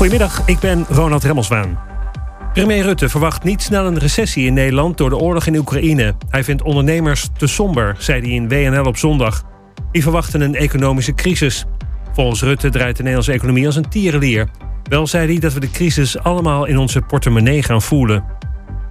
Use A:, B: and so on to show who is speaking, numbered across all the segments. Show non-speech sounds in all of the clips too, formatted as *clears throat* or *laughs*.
A: Goedemiddag, ik ben Ronald Remmelswaan. Premier Rutte verwacht niet snel een recessie in Nederland door de oorlog in Oekraïne. Hij vindt ondernemers te somber, zei hij in WNL op zondag. Die verwachten een economische crisis. Volgens Rutte draait de Nederlandse economie als een tierenlier. Wel zei hij dat we de crisis allemaal in onze portemonnee gaan voelen.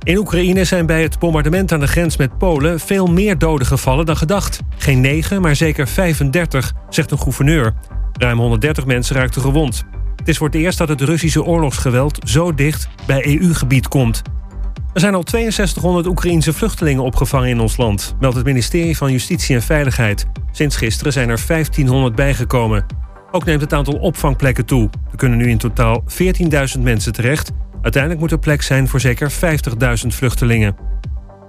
A: In Oekraïne zijn bij het bombardement aan de grens met Polen veel meer doden gevallen dan gedacht. Geen 9, maar zeker 35, zegt een gouverneur. Ruim 130 mensen raakten gewond. Is voor het eerst dat het Russische oorlogsgeweld zo dicht bij EU-gebied komt. Er zijn al 6200 Oekraïense vluchtelingen opgevangen in ons land, meldt het ministerie van Justitie en Veiligheid. Sinds gisteren zijn er 1500 bijgekomen. Ook neemt het aantal opvangplekken toe. Er kunnen nu in totaal 14.000 mensen terecht. Uiteindelijk moet er plek zijn voor zeker 50.000 vluchtelingen.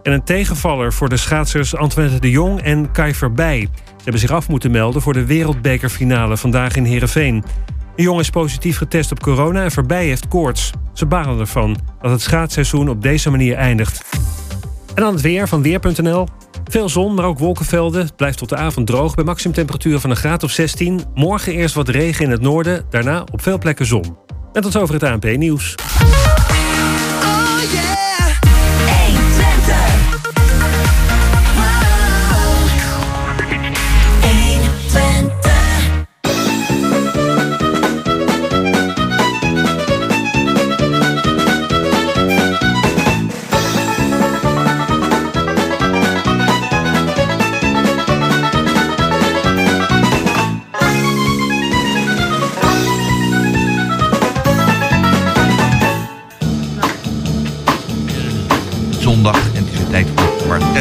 A: En een tegenvaller voor de schaatsers Antoinette de Jong en Kai Verbij. Ze hebben zich af moeten melden voor de wereldbekerfinale vandaag in Heerenveen. De Jong is positief getest op corona en Verbij heeft koorts. Ze balen ervan dat het schaatsseizoen op deze manier eindigt. En dan het weer van Weer.nl. Veel zon, maar ook wolkenvelden. Het blijft tot de avond droog bij maximumtemperatuur van een graad of 16. Morgen eerst wat regen in het noorden, daarna op veel plekken zon. En tot over het ANP-nieuws.
B: zondag.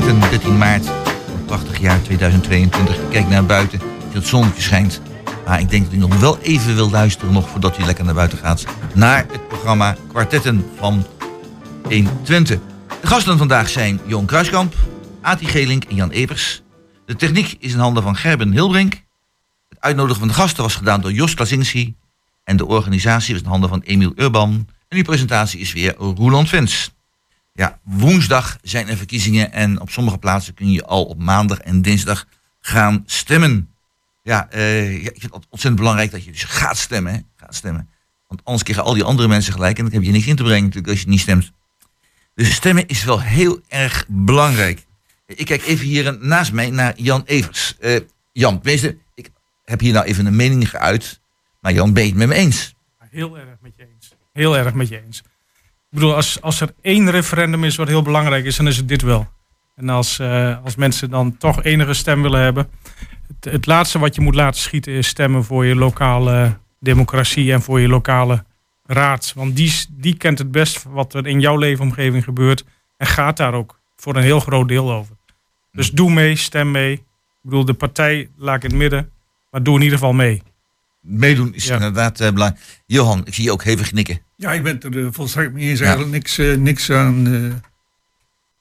B: Kwartetten 13 maart. Prachtig jaar 2022. Ik kijk naar buiten. Het zonnetje schijnt. Maar ik denk dat u nog wel even wil luisteren nog voordat u lekker naar buiten gaat. Naar het programma Kwartetten van 120. De gasten vandaag zijn Jon Kruiskamp, Ati Gelink en Jan Evers. De techniek is in handen van Gerben Hilbrink. Het uitnodigen van de gasten was gedaan door Jos Klasinski. En de organisatie was in handen van Emiel Urban. En die presentatie is weer Roland Vens. Ja, woensdag zijn er verkiezingen en op sommige plaatsen kun je al op maandag en dinsdag gaan stemmen. Ja, uh, ja ik vind het ontzettend belangrijk dat je dus gaat stemmen. Hè? Gaat stemmen. Want anders krijgen al die andere mensen gelijk en dan heb je niks in te brengen natuurlijk als je niet stemt. Dus stemmen is wel heel erg belangrijk. Ik kijk even hier naast mij naar Jan Evers. Uh, Jan, wees ik heb hier nou even een mening geuit, maar Jan, ben je het met me eens?
C: Heel erg met je eens. Heel erg met je eens. Ik bedoel, als, als er één referendum is wat heel belangrijk is, dan is het dit wel. En als, uh, als mensen dan toch enige stem willen hebben. Het, het, laatste wat je moet laten schieten is stemmen voor je lokale democratie en voor je lokale raad. Want die, die kent het best wat er in jouw leefomgeving gebeurt. En gaat daar ook voor een heel groot deel over. Dus doe mee, stem mee. Ik bedoel, de partij laat ik in het midden. Maar doe in ieder geval mee.
B: Meedoen is inderdaad uh, belangrijk. Johan, ik zie je ook hevig knikken.
D: Ja, ik ben het er uh, volstrekt mee eens. Eigenlijk niks, uh, niks aan,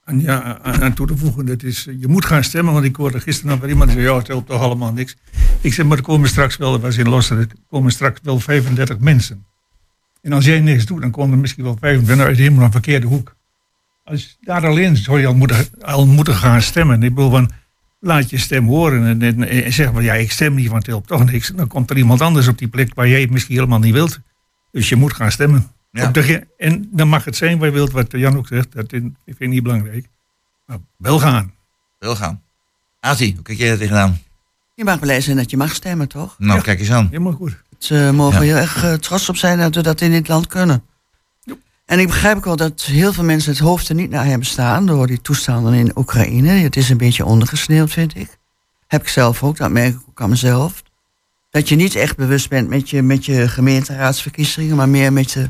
D: aan, ja, aan, aan, toe te voegen. Dat is, je moet gaan stemmen, want ik hoorde gisteren nog iemand die zei, ja, het helpt toch allemaal niks. Ik zeg, maar er komen straks wel, er was in Lossen, er komen straks wel 35 mensen. En als jij niks doet, dan komen er misschien wel 25 uit helemaal een verkeerde hoek. Als daar alleen zou je al moeten, al moeten gaan stemmen. Ik bedoel van, laat je stem horen en, en, en zeg maar, ja, ik stem niet, want het helpt toch niks. Dan komt er iemand anders op die plek waar jij het misschien helemaal niet wilt. Dus je moet gaan stemmen.
B: Ja.
D: De, en dan mag het zijn wat je wilt, wat Jan ook zegt. Dat vind ik niet belangrijk. Maar wel gaan.
B: Wel gaan. Azie, hoe kijk jij er tegenaan?
E: Je mag blij zijn dat je mag stemmen, toch?
B: Nou,
D: Ja.
B: kijk eens aan.
D: Helemaal goed.
E: Ze uh, mogen
B: Ja.
E: heel erg uh, trots op zijn dat we dat in dit land kunnen. En ik begrijp ook wel dat heel veel mensen het hoofd er niet naar hebben staan door die toestanden in Oekraïne. Het is een beetje ondergesneeuwd, vind ik. Heb ik zelf ook, dat merk ik ook aan mezelf. Dat je niet echt bewust bent met je, met je gemeenteraadsverkiezingen, maar meer met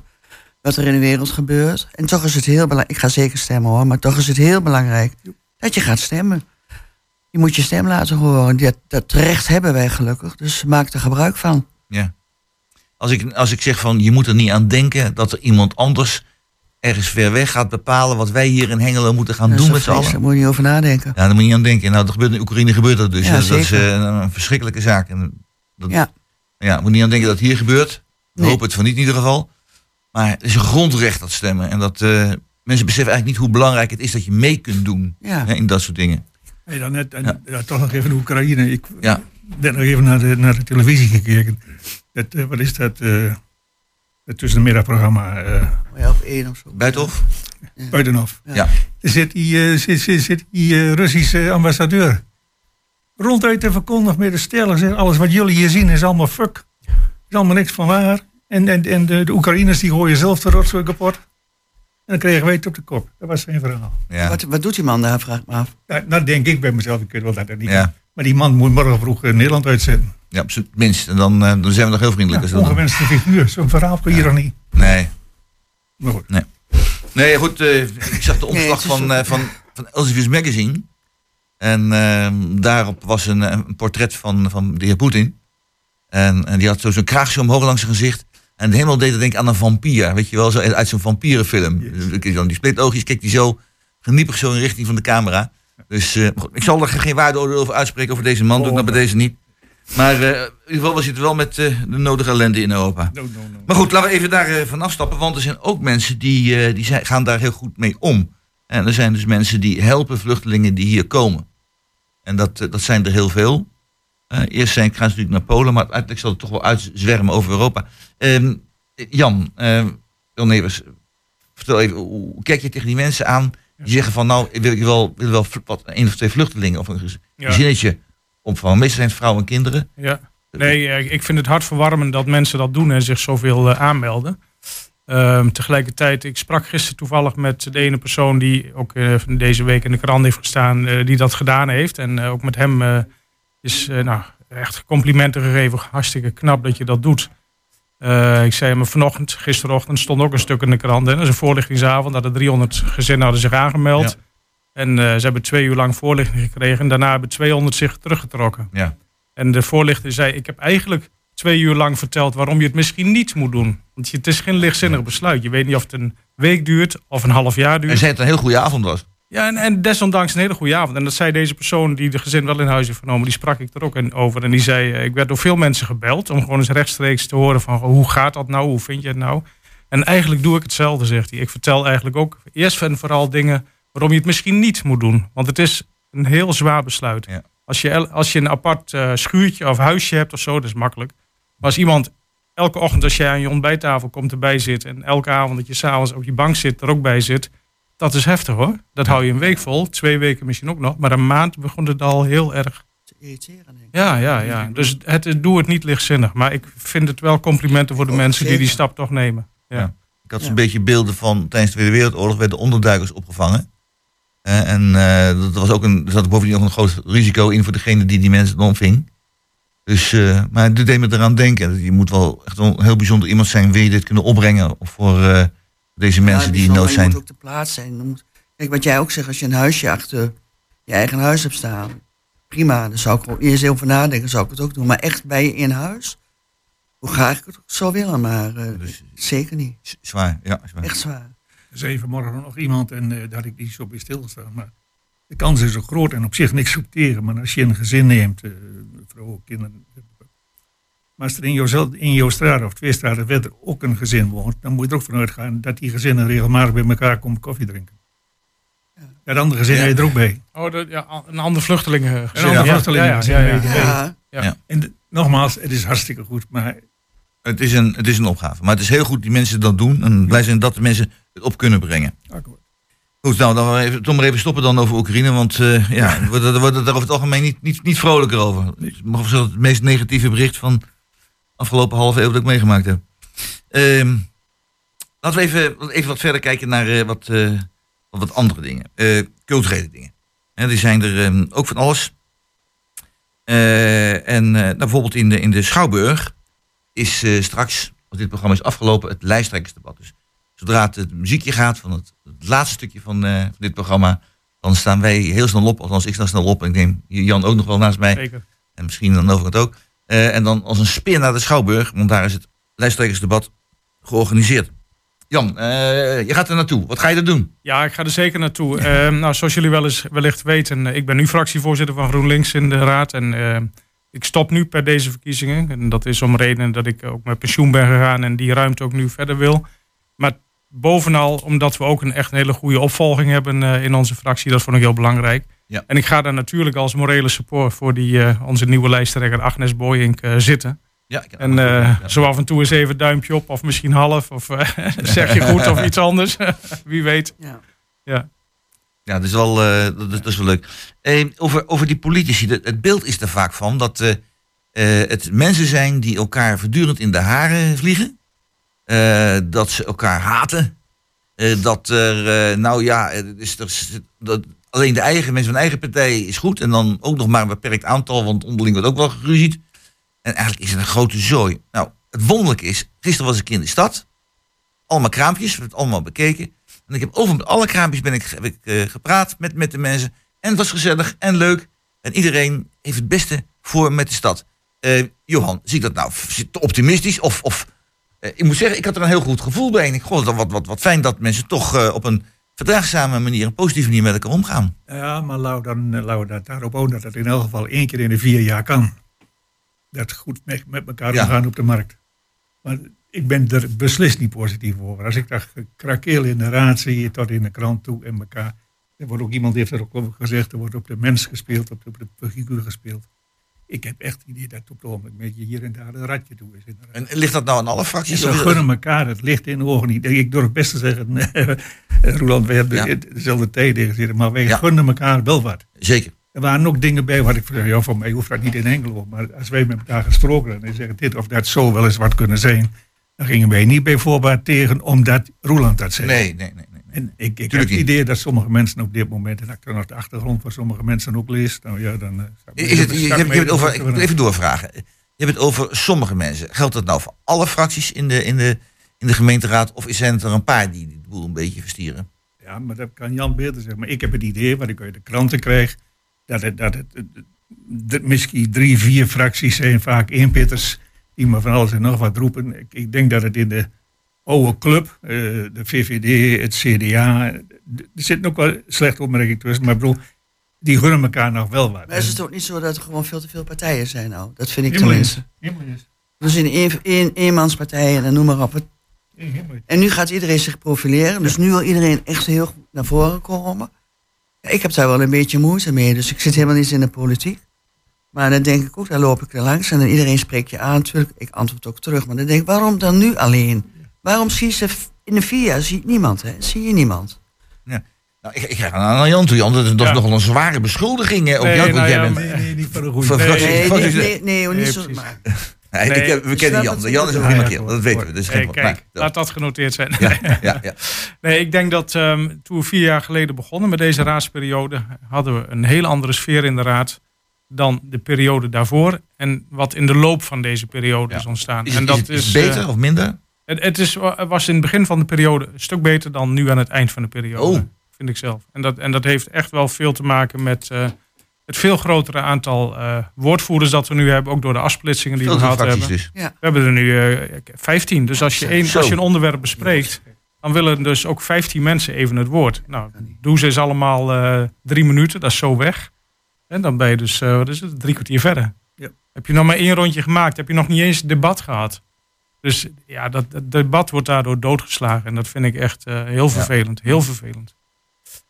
E: wat er in de wereld gebeurt. En toch is het heel belangrijk, ik ga zeker stemmen hoor, maar toch is het heel belangrijk dat je gaat stemmen. Je moet je stem laten horen. Dat, dat recht hebben wij gelukkig, dus maak er gebruik van.
B: Ja. Als ik, als ik zeg van je moet er niet aan denken dat er iemand anders ergens ver weg gaat bepalen wat wij hier in Hengelo moeten gaan doen met z'n allen.
E: Daar moet je niet over nadenken.
B: Ja, daar moet je niet aan denken. Nou, dat gebeurt in Oekraïne gebeurt dat dus.
E: Ja,
B: dat is eh, een verschrikkelijke zaak. En dat,
E: Ja.
B: ja, moet niet aan denken dat hier gebeurt. We
E: Nee.
B: hopen het van niet in ieder geval. Maar het is een grondrecht dat stemmen. En dat eh, mensen beseffen eigenlijk niet hoe belangrijk het is dat je mee kunt doen
E: Ja.
B: hè, in dat soort dingen.
D: Hey, dan net, en,
B: Ja.
D: ja, toch nog even Oekraïne. Ik
B: Ja.
D: ben nog even naar de, naar de televisie gekeken. Dat, eh, wat is dat? eh, tussen de middagprogramma uh,
E: ja, op één of zo.
B: Buitenhof?
D: Ja. Buitenhof.
B: Ja.
D: Er zit die, zit, zit, zit die Russische ambassadeur ronduit te verkondigen met de stellen. Alles wat jullie hier zien is allemaal fuck. is allemaal niks van waar. En, en, en de, de Oekraïners die gooien zelf de rotzooi kapot. En dan kregen wij het op de kop. Dat was zijn verhaal.
E: Ja. Wat, wat doet die man daar, vraag ik me af.
D: Ja, nou denk ik bij mezelf, ik weet wel dat dat niet ja. Maar die man moet morgen vroeg Nederland uitzetten.
B: Ja, minst. En dan, uh, dan zijn we nog heel vriendelijk.
D: Ja, ongewenste figuur. Zo'n verhaal kun je niet.
B: Nee.
D: Maar goed.
B: Nee, nee goed. Uh, ik zag de omslag van, uh, van, van Elsevier's Magazine. En ehm, daarop was een, een, portret van, van de heer Poetin. En, en die had zo'n kraagje omhoog langs zijn gezicht. En helemaal deed het denken aan een vampier. Weet je wel, zo uit zo'n vampierenfilm. Yes. Die splitoogjes keek die zo geniepig zo in richting van de camera. Dus uh, ik zal er geen waardeoordeel over uitspreken over deze man. Oh, doe ik dat bij deze niet. Maar uh, in ieder geval was het wel met uh, de nodige ellende in Europa. No, no, no. Maar goed, laten we even daar van afstappen. Want er zijn ook mensen die, die zijn, gaan daar heel goed mee om. En er zijn dus mensen die helpen vluchtelingen die hier komen. En dat, dat zijn er heel veel. eerst zijn, ik ga natuurlijk naar Polen, maar uiteindelijk zal het toch wel uitzwermen over Europa. Ehm, Jan, Jan Nevers, vertel even, hoe kijk je tegen die mensen aan die zeggen van nou, wil ik wel, wil wel wat, één of twee vluchtelingen of een gezinnetje opvangen. Meestal zijn het vrouwen en kinderen.
C: Ja. Nee, eh, ik vind het hard verwarmend dat mensen dat doen en zich zoveel uh, aanmelden. Um, tegelijkertijd, ik sprak gisteren toevallig met de ene persoon die ook uh, deze week in de krant heeft gestaan, uh, die dat gedaan heeft. En ook met hem is nou, echt complimenten gegeven. Hartstikke knap dat je dat doet. Uh, ik zei me vanochtend, gisterochtend stond ook een stuk in de krant. Hè. Dat is een voorlichtingsavond. Dat er 300 gezinnen hadden zich aangemeld. En uh, ze hebben twee uur lang voorlichting gekregen. En daarna hebben 200 zich teruggetrokken.
B: Ja.
C: En de voorlichter zei, ik heb eigenlijk twee uur lang verteld waarom je het misschien niet moet doen. Want het is geen lichtzinnig besluit. Je weet niet of het een week duurt of een half jaar duurt.
B: En zei het een heel goede avond was.
C: Ja, en, en desondanks een hele goede avond. En dat zei deze persoon die de gezin wel in huis heeft genomen, die sprak ik er ook over. En die zei, eh, ik werd door veel mensen gebeld om gewoon eens rechtstreeks te horen van hoe gaat dat nou, hoe vind je het nou? En eigenlijk doe ik hetzelfde, zegt hij. Ik vertel eigenlijk ook eerst en vooral dingen waarom je het misschien niet moet doen. Want het is een heel zwaar besluit.
B: Ja.
C: Als, je, als je een apart uh, schuurtje of huisje hebt of zo, dat is makkelijk. Maar als iemand elke ochtend als jij aan je ontbijttafel komt erbij zit... en elke avond dat je s'avonds op je bank zit er ook bij zit dat is heftig hoor. Dat hou je een week vol, twee weken misschien ook nog. Maar een maand begon het al heel erg
E: te irriteren. Denk ik.
C: Ja, ja, ja. Dus het, doe het niet lichtzinnig. Maar ik vind het wel complimenten voor de mensen die die stap toch nemen. Ja.
B: Ik had zo'n beetje beelden van tijdens de Tweede Wereldoorlog werden onderduikers opgevangen. Uh, en uh, dat was ook een, er zat bovendien ook een groot risico in voor degene die die mensen ontving. Dus, uh, maar het deed me eraan denken. Je moet wel echt een heel bijzonder iemand zijn. Wil je dit kunnen opbrengen voor deze mensen die in nood zijn.
E: Je moet ook de plaats zijn. Kijk, wat jij ook zegt, als je een huisje achter je eigen huis hebt staan. Prima, dan zou ik er eerst over nadenken, zou ik het ook doen. Maar echt bij je in huis, hoe graag ik het ook zou willen, maar uh, dus, zeker niet.
B: Zwaar, ja. Zwaar.
E: Echt zwaar.
D: Er zei vanmorgen nog iemand en uh, daar had ik niet zo bij stilgestaan. Maar de kans is zo groot en op zich niks sorteren. Maar als je een gezin neemt, uh, vrouw, kinderen, maar als er in jouw, in jouw straat of twee straten verder ook een gezin woont, dan moet je er ook vanuit gaan dat die gezinnen regelmatig bij elkaar komen koffie drinken. Ja. Dat andere gezin ja. je er ook bij.
C: Oh, de, ja, een ander vluchtelingen.
D: Een ander vluchtelingen.
C: Ja, ja,
D: ja, En nogmaals, het is hartstikke goed, maar...
B: Het is, een, het is een opgave. Maar het is heel goed die mensen dat doen. En blij zijn dat de mensen het op kunnen brengen.
D: Akkoord.
B: Goed, nou, dan even, toch maar even stoppen dan over Oekraïne. Want uh, ja, we worden er daar over het algemeen niet, niet, niet vrolijker over. Het het meest negatieve bericht van afgelopen halve eeuw dat ik meegemaakt heb. Uh, laten we even, even wat verder kijken naar uh, wat, uh, wat andere dingen. Uh, culturele dingen. die zijn er um, ook van alles. en nou, bijvoorbeeld in de, in de Schouwburg is straks, als dit programma is afgelopen, het lijsttrekkersdebat. Dus zodra het, het muziekje gaat van het, het laatste stukje van, van, dit programma, dan staan wij heel snel op. Althans, ik sta snel op. En ik denk Jan ook nog wel naast mij.
C: Zeker.
B: En misschien dan over het ook. Uh, en dan als een speer naar de Schouwburg, want daar is het lijsttrekkersdebat georganiseerd. Jan, uh, je gaat er naartoe. Wat ga je er doen?
C: Ja, ik ga er zeker naartoe. Uh, nou, zoals jullie wel eens wellicht weten, ik ben nu fractievoorzitter van GroenLinks in de Raad. En ik stop nu per deze verkiezingen. En dat is om reden dat ik ook met pensioen ben gegaan en die ruimte ook nu verder wil. Maar bovenal omdat we ook een echt hele goede opvolging hebben in onze fractie. Dat vond ik heel belangrijk.
B: Ja.
C: En ik ga daar natuurlijk als morele support voor die, uh, onze nieuwe lijsttrekker Agnes Boyink uh, zitten.
B: Ja, ik
C: En eh,
B: ja.
C: zo af en toe eens even duimpje op, of misschien half, of eh, *laughs* zeg je goed of *laughs* iets anders. *laughs* Wie weet.
E: Ja.
C: Ja.
B: Ja, dat is wel, eh, dat, is- dat is wel leuk. Eh, over, over die politici. de- het beeld is er vaak van dat eh, eh, het mensen zijn die elkaar voortdurend in de haren vliegen. Eh, dat ze elkaar haten. Eh, dat er, eh, nou ja, eh, er, zit- dat alleen de eigen mensen van eigen partij is goed. En dan ook nog maar een beperkt aantal, want onderling wordt ook wel geruzied. En eigenlijk is het een grote zooi. Nou, het wonderlijke is, gisteren was ik in de stad. Allemaal kraampjes, we hebben het allemaal bekeken. En ik heb over met alle kraampjes ben ik, heb ik eh, gepraat met, met de mensen. En het was gezellig en leuk. En iedereen heeft het beste voor met de stad. Eh, Johan, zie ik dat nou te optimistisch? Of, of eh, ik moet zeggen, ik had er een heel goed gevoel bij. En ik vond het wat, wat, wat fijn dat mensen toch op een verdraagzame manier, een positieve manier met elkaar omgaan.
D: Ja, maar laten dan, eh, laten dat daarop houden dat het in elk geval één keer in de vier jaar kan. Dat goed met, met elkaar
B: Ja.
D: omgaan op de markt. Maar ik ben er beslist niet positief over. Als ik dat krakeel in de raad zie, tot in de krant toe en elkaar. Er wordt ook iemand heeft er ook over gezegd, er wordt op de mens gespeeld, op de, op de figuur gespeeld. Ik heb echt het idee dat het op het ogenblik een beetje hier en daar een ratje toe is.
B: En ligt dat nou aan alle fracties?
D: Ze
B: is-
D: gunnen elkaar het licht in de ogen niet. Ik durf best te zeggen, *laughs* eh, Roland, we hebben
B: Ja.
D: dezelfde tijd tegen zitten, maar wij
B: Ja.
D: gunnen elkaar wel wat.
B: Zeker.
D: Er waren ook dingen bij waar ik van, ja, voor mij hoeft dat niet in Engelo. Maar als wij met elkaar gesproken hebben en zeggen dit of dat zou wel eens wat kunnen zijn, dan gingen wij niet bij voorbaat tegen omdat Roland dat zei.
B: Nee, nee, nee.
D: En ik, ik heb het idee dat sommige mensen op dit moment, en dat ik dan nog de achtergrond van sommige mensen ook lees, nou ja, dan... eh,
B: Is het, je, hebt- het over, ik
D: even-
B: even doorvragen. Je hebt het over sommige mensen. Geldt dat nou voor alle fracties in de, in de, in de gemeenteraad? Of zijn het er een paar die de boel een beetje verstieren?
D: Ja, maar dat kan Jan beter zeggen. Maar ik heb het idee, wat ik uit de kranten krijg, dat het, dat het, dat misschien drie, vier fracties zijn, vaak eenpitters, die maar van alles en nog wat roepen. Ik, ik denk dat het in de oude club, eh, de VVD, het CDA, er zitten ook wel slechte opmerkingen tussen, maar ik bedoel, die gunnen elkaar nog wel wat.
E: Maar is het ook niet zo dat er gewoon veel te veel partijen zijn nou? Dat vind ik
D: Helemaal
E: tenminste.
D: Helemaal niet.
E: We zien één, één, eenmanspartijen en noem maar op. En nu gaat iedereen zich profileren. Dus nu wil iedereen echt heel goed naar voren komen. Ik heb daar wel een beetje moeite mee. Dus ik zit helemaal niet in de politiek. Maar dan denk ik ook, dan loop ik er langs. En dan iedereen spreekt je aan. Natuurlijk, ik antwoord ook terug. Maar dan denk ik, waarom dan nu alleen? Waarom zie je ze in de vier jaar? Zie je niemand, hè? Zie je niemand?
B: Nou, ik, ik ga naar Jan toe, Jan. Dat is,
C: Ja.
B: nogal een zware beschuldiging. hè, Ook
C: Nee,
B: jou,
C: nou
B: jij
C: ja,
B: bent...
D: Nee, nee, niet van een goede
B: Voor-
D: Nee,
E: Nee, nee, niet zo.
C: precies.
E: Maar,
B: Nee, *laughs*
C: Nee,
B: ik, heb- we kennen Jan. Jan is een prima
D: Ja,
B: kerel,
D: ja,
B: dat weten we. Dus geen
C: kijk,
B: maar-
C: laat dat genoteerd zijn.
B: ja, ja, ja. *laughs*
C: Nee, ik denk dat ehm, toen we vier jaar geleden begonnen met deze raadsperiode, hadden we een heel andere sfeer in de raad dan de periode daarvoor. En wat in de loop van deze periode
B: Ja.
C: is ontstaan.
B: Is,
C: en
B: het-
C: dat
B: is, het
C: eh,
B: beter of minder?
C: Het, het is, was in het begin van de periode een stuk beter dan nu aan het eind van de periode.
B: Oh.
C: Vind ik zelf. En dat, en dat heeft echt wel veel te maken met eh, het veel grotere aantal eh, woordvoerders dat we nu hebben. Ook door de afsplitsingen die
B: Veel
C: we gehad hebben.
B: dus.
C: We hebben er nu eh 15. Dus als je, als je een onderwerp bespreekt, dan willen dus ook 15 mensen even het woord. Nou, doe ze eens allemaal eh, drie minuten, dat is zo weg. En dan ben je dus, eh, wat is het, drie kwartier verder.
D: Ja.
C: Heb je nog maar één rondje gemaakt, heb je nog niet eens debat gehad. Dus ja, dat, dat debat wordt daardoor doodgeslagen. En dat vind ik echt eh, heel vervelend. Heel vervelend.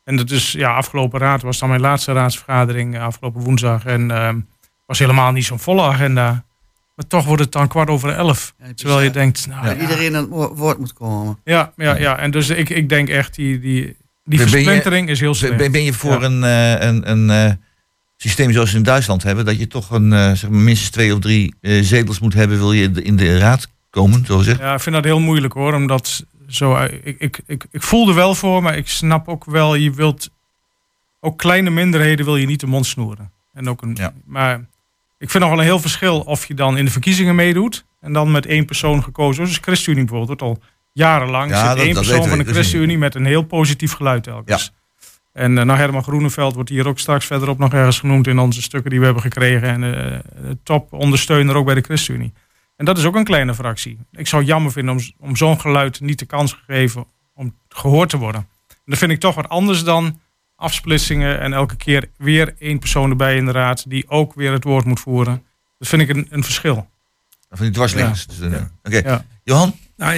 C: En dat is, ja, afgelopen raad was dan mijn laatste raadsvergadering eh, afgelopen woensdag. En ehm was helemaal niet zo'n volle agenda. Maar toch wordt het dan kwart over elf.
E: Ja,
C: Terwijl je denkt, nou ja,
E: iedereen aan het wo- woord moet komen.
C: ja, ja, ja. En dus ik, ik denk echt, die, die, die
B: je-
C: versplintering is heel slecht.
B: Ben, ben je voor
C: Ja.
B: een, eh, een, een eh, systeem zoals ze in Duitsland hebben, dat je toch een, zeg maar minstens twee of drie eh, zetels moet hebben, wil je in de- in de raad komen, zo?
C: Ja, ik vind dat heel moeilijk hoor. Omdat zo, eh, ik, ik, ik, ik voel er wel voor, maar ik snap ook wel, je wilt ook kleine minderheden wil je niet de mond snoeren. En ook een,
B: Ja.
C: Maar ik vind nog wel een heel verschil of je dan in de verkiezingen meedoet en dan met één persoon gekozen wordt. Dus ChristenUnie bijvoorbeeld wordt al jarenlang.
B: Ja,
C: zit
B: dat-
C: één
B: dat
C: persoon van de. ChristenUnie met een heel positief geluid telkens. En uh, nou, Herman Groeneveld wordt hier ook straks verderop nog ergens genoemd in onze stukken die we hebben gekregen. En uh, top ondersteuner ook bij de ChristenUnie. En dat is ook een kleine fractie. Ik zou het jammer vinden om, om zo'n geluid niet de kans gegeven om gehoord te worden. En dat vind ik toch wat anders dan afsplitsingen en elke keer weer één persoon erbij in de raad die ook weer het woord moet voeren. Dat vind ik een, een verschil.
B: Van die dwarsliggers.
C: Ja.
B: Dus, uh, Oké,
C: Ja.
B: Johan?
D: Nou,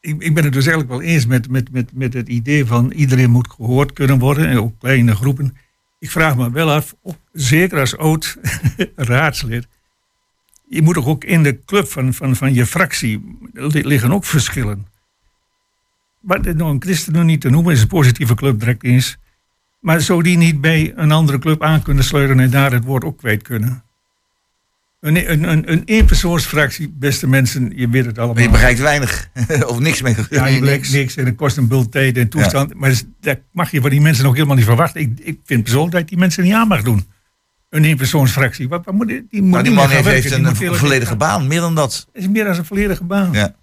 D: ik, ik ben het dus eigenlijk wel eens met, met, met, met het idee van iedereen moet gehoord kunnen worden, en ook kleine groepen. Ik vraag me wel af, of, zeker als oud *laughs* raadslid, je moet toch ook in de club van, van, van je fractie li- liggen ook verschillen. Wat nou een christen nog niet te noemen is een positieve club direct eens. Maar zou die niet bij een andere club aan kunnen sluiten en daar het woord ook kwijt kunnen? Een, een, een, een eenpersoonsfractie, beste mensen, je weet het allemaal.
B: Maar je bereikt weinig *laughs* of niks mee.
D: Ja, je blijkt
E: niks.
D: en het kost een bult tijd en toestand. Maar dat mag je van die mensen nog helemaal niet verwachten. Ik, ik vind persoonlijk dat die mensen niet aan mag doen. Een eenpersoonsfractie. Wat, wat moet, die, die moet
B: Maar die man heeft, heeft een volledige baan, meer dan dat.
D: Het is meer dan een volledige baan.
B: Ja.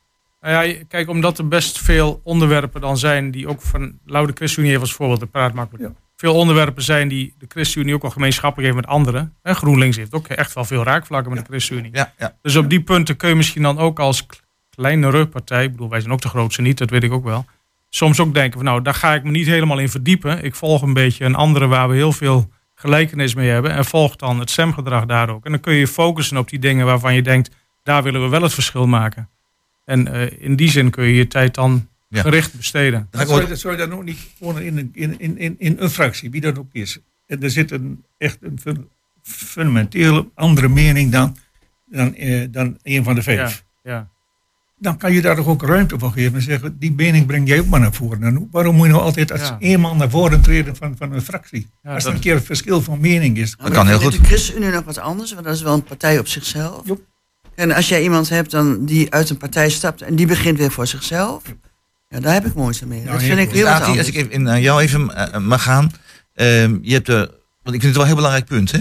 C: Nou ja, kijk, omdat er best veel onderwerpen dan zijn die ook van Loude ChristenUnie heeft als voorbeeld, dat praat makkelijk.
D: Ja.
C: Veel onderwerpen zijn die de ChristenUnie ook wel gemeenschappelijk heeft met anderen. En GroenLinks heeft ook echt wel veel raakvlakken met de ChristenUnie.
B: Ja, ja.
C: Dus op die punten kun je misschien dan ook als kleinere partij, ik bedoel, wij zijn ook de grootste niet, dat weet ik ook wel. Soms ook denken van nou, daar ga ik me niet helemaal in verdiepen. Ik volg een beetje een andere waar we heel veel gelijkenis mee hebben. En volg dan het stemgedrag daar ook. En dan kun je je focussen op die dingen waarvan je denkt, daar willen we wel het verschil maken. En eh, in die zin kun je je tijd dan
B: Ja.
C: gericht besteden.
D: Zou, je,
B: wel-
D: dat- zou je dan ook niet gewoon in een, in, in, in, in een fractie, wie dat ook is. En er zit een, echt een fun- fundamenteel andere mening dan, dan, eh, dan een van de vijf.
C: Ja, ja.
D: Dan kan je daar toch ook ruimte voor geven en zeggen, die mening breng jij ook maar naar voren. En waarom moet je nou altijd als
C: Ja.
D: één man naar voren treden van, van een fractie?
C: Ja,
D: als er
C: dat-
D: een keer een verschil van mening is.
E: Nou,
B: kan
E: ik
B: heel goed.
E: De ChristenUnie nog wat anders, want dat is wel een partij op zichzelf.
D: Joep.
E: En als jij iemand hebt dan die uit een partij stapt en die begint weer voor zichzelf, ja, daar heb ik moeite mee. Dat
D: heel
E: vind ik heel wat
B: als ik even in eh, jou even eh, mag gaan. Ehm, je hebt, eh, want ik vind het wel een heel belangrijk punt. Hè?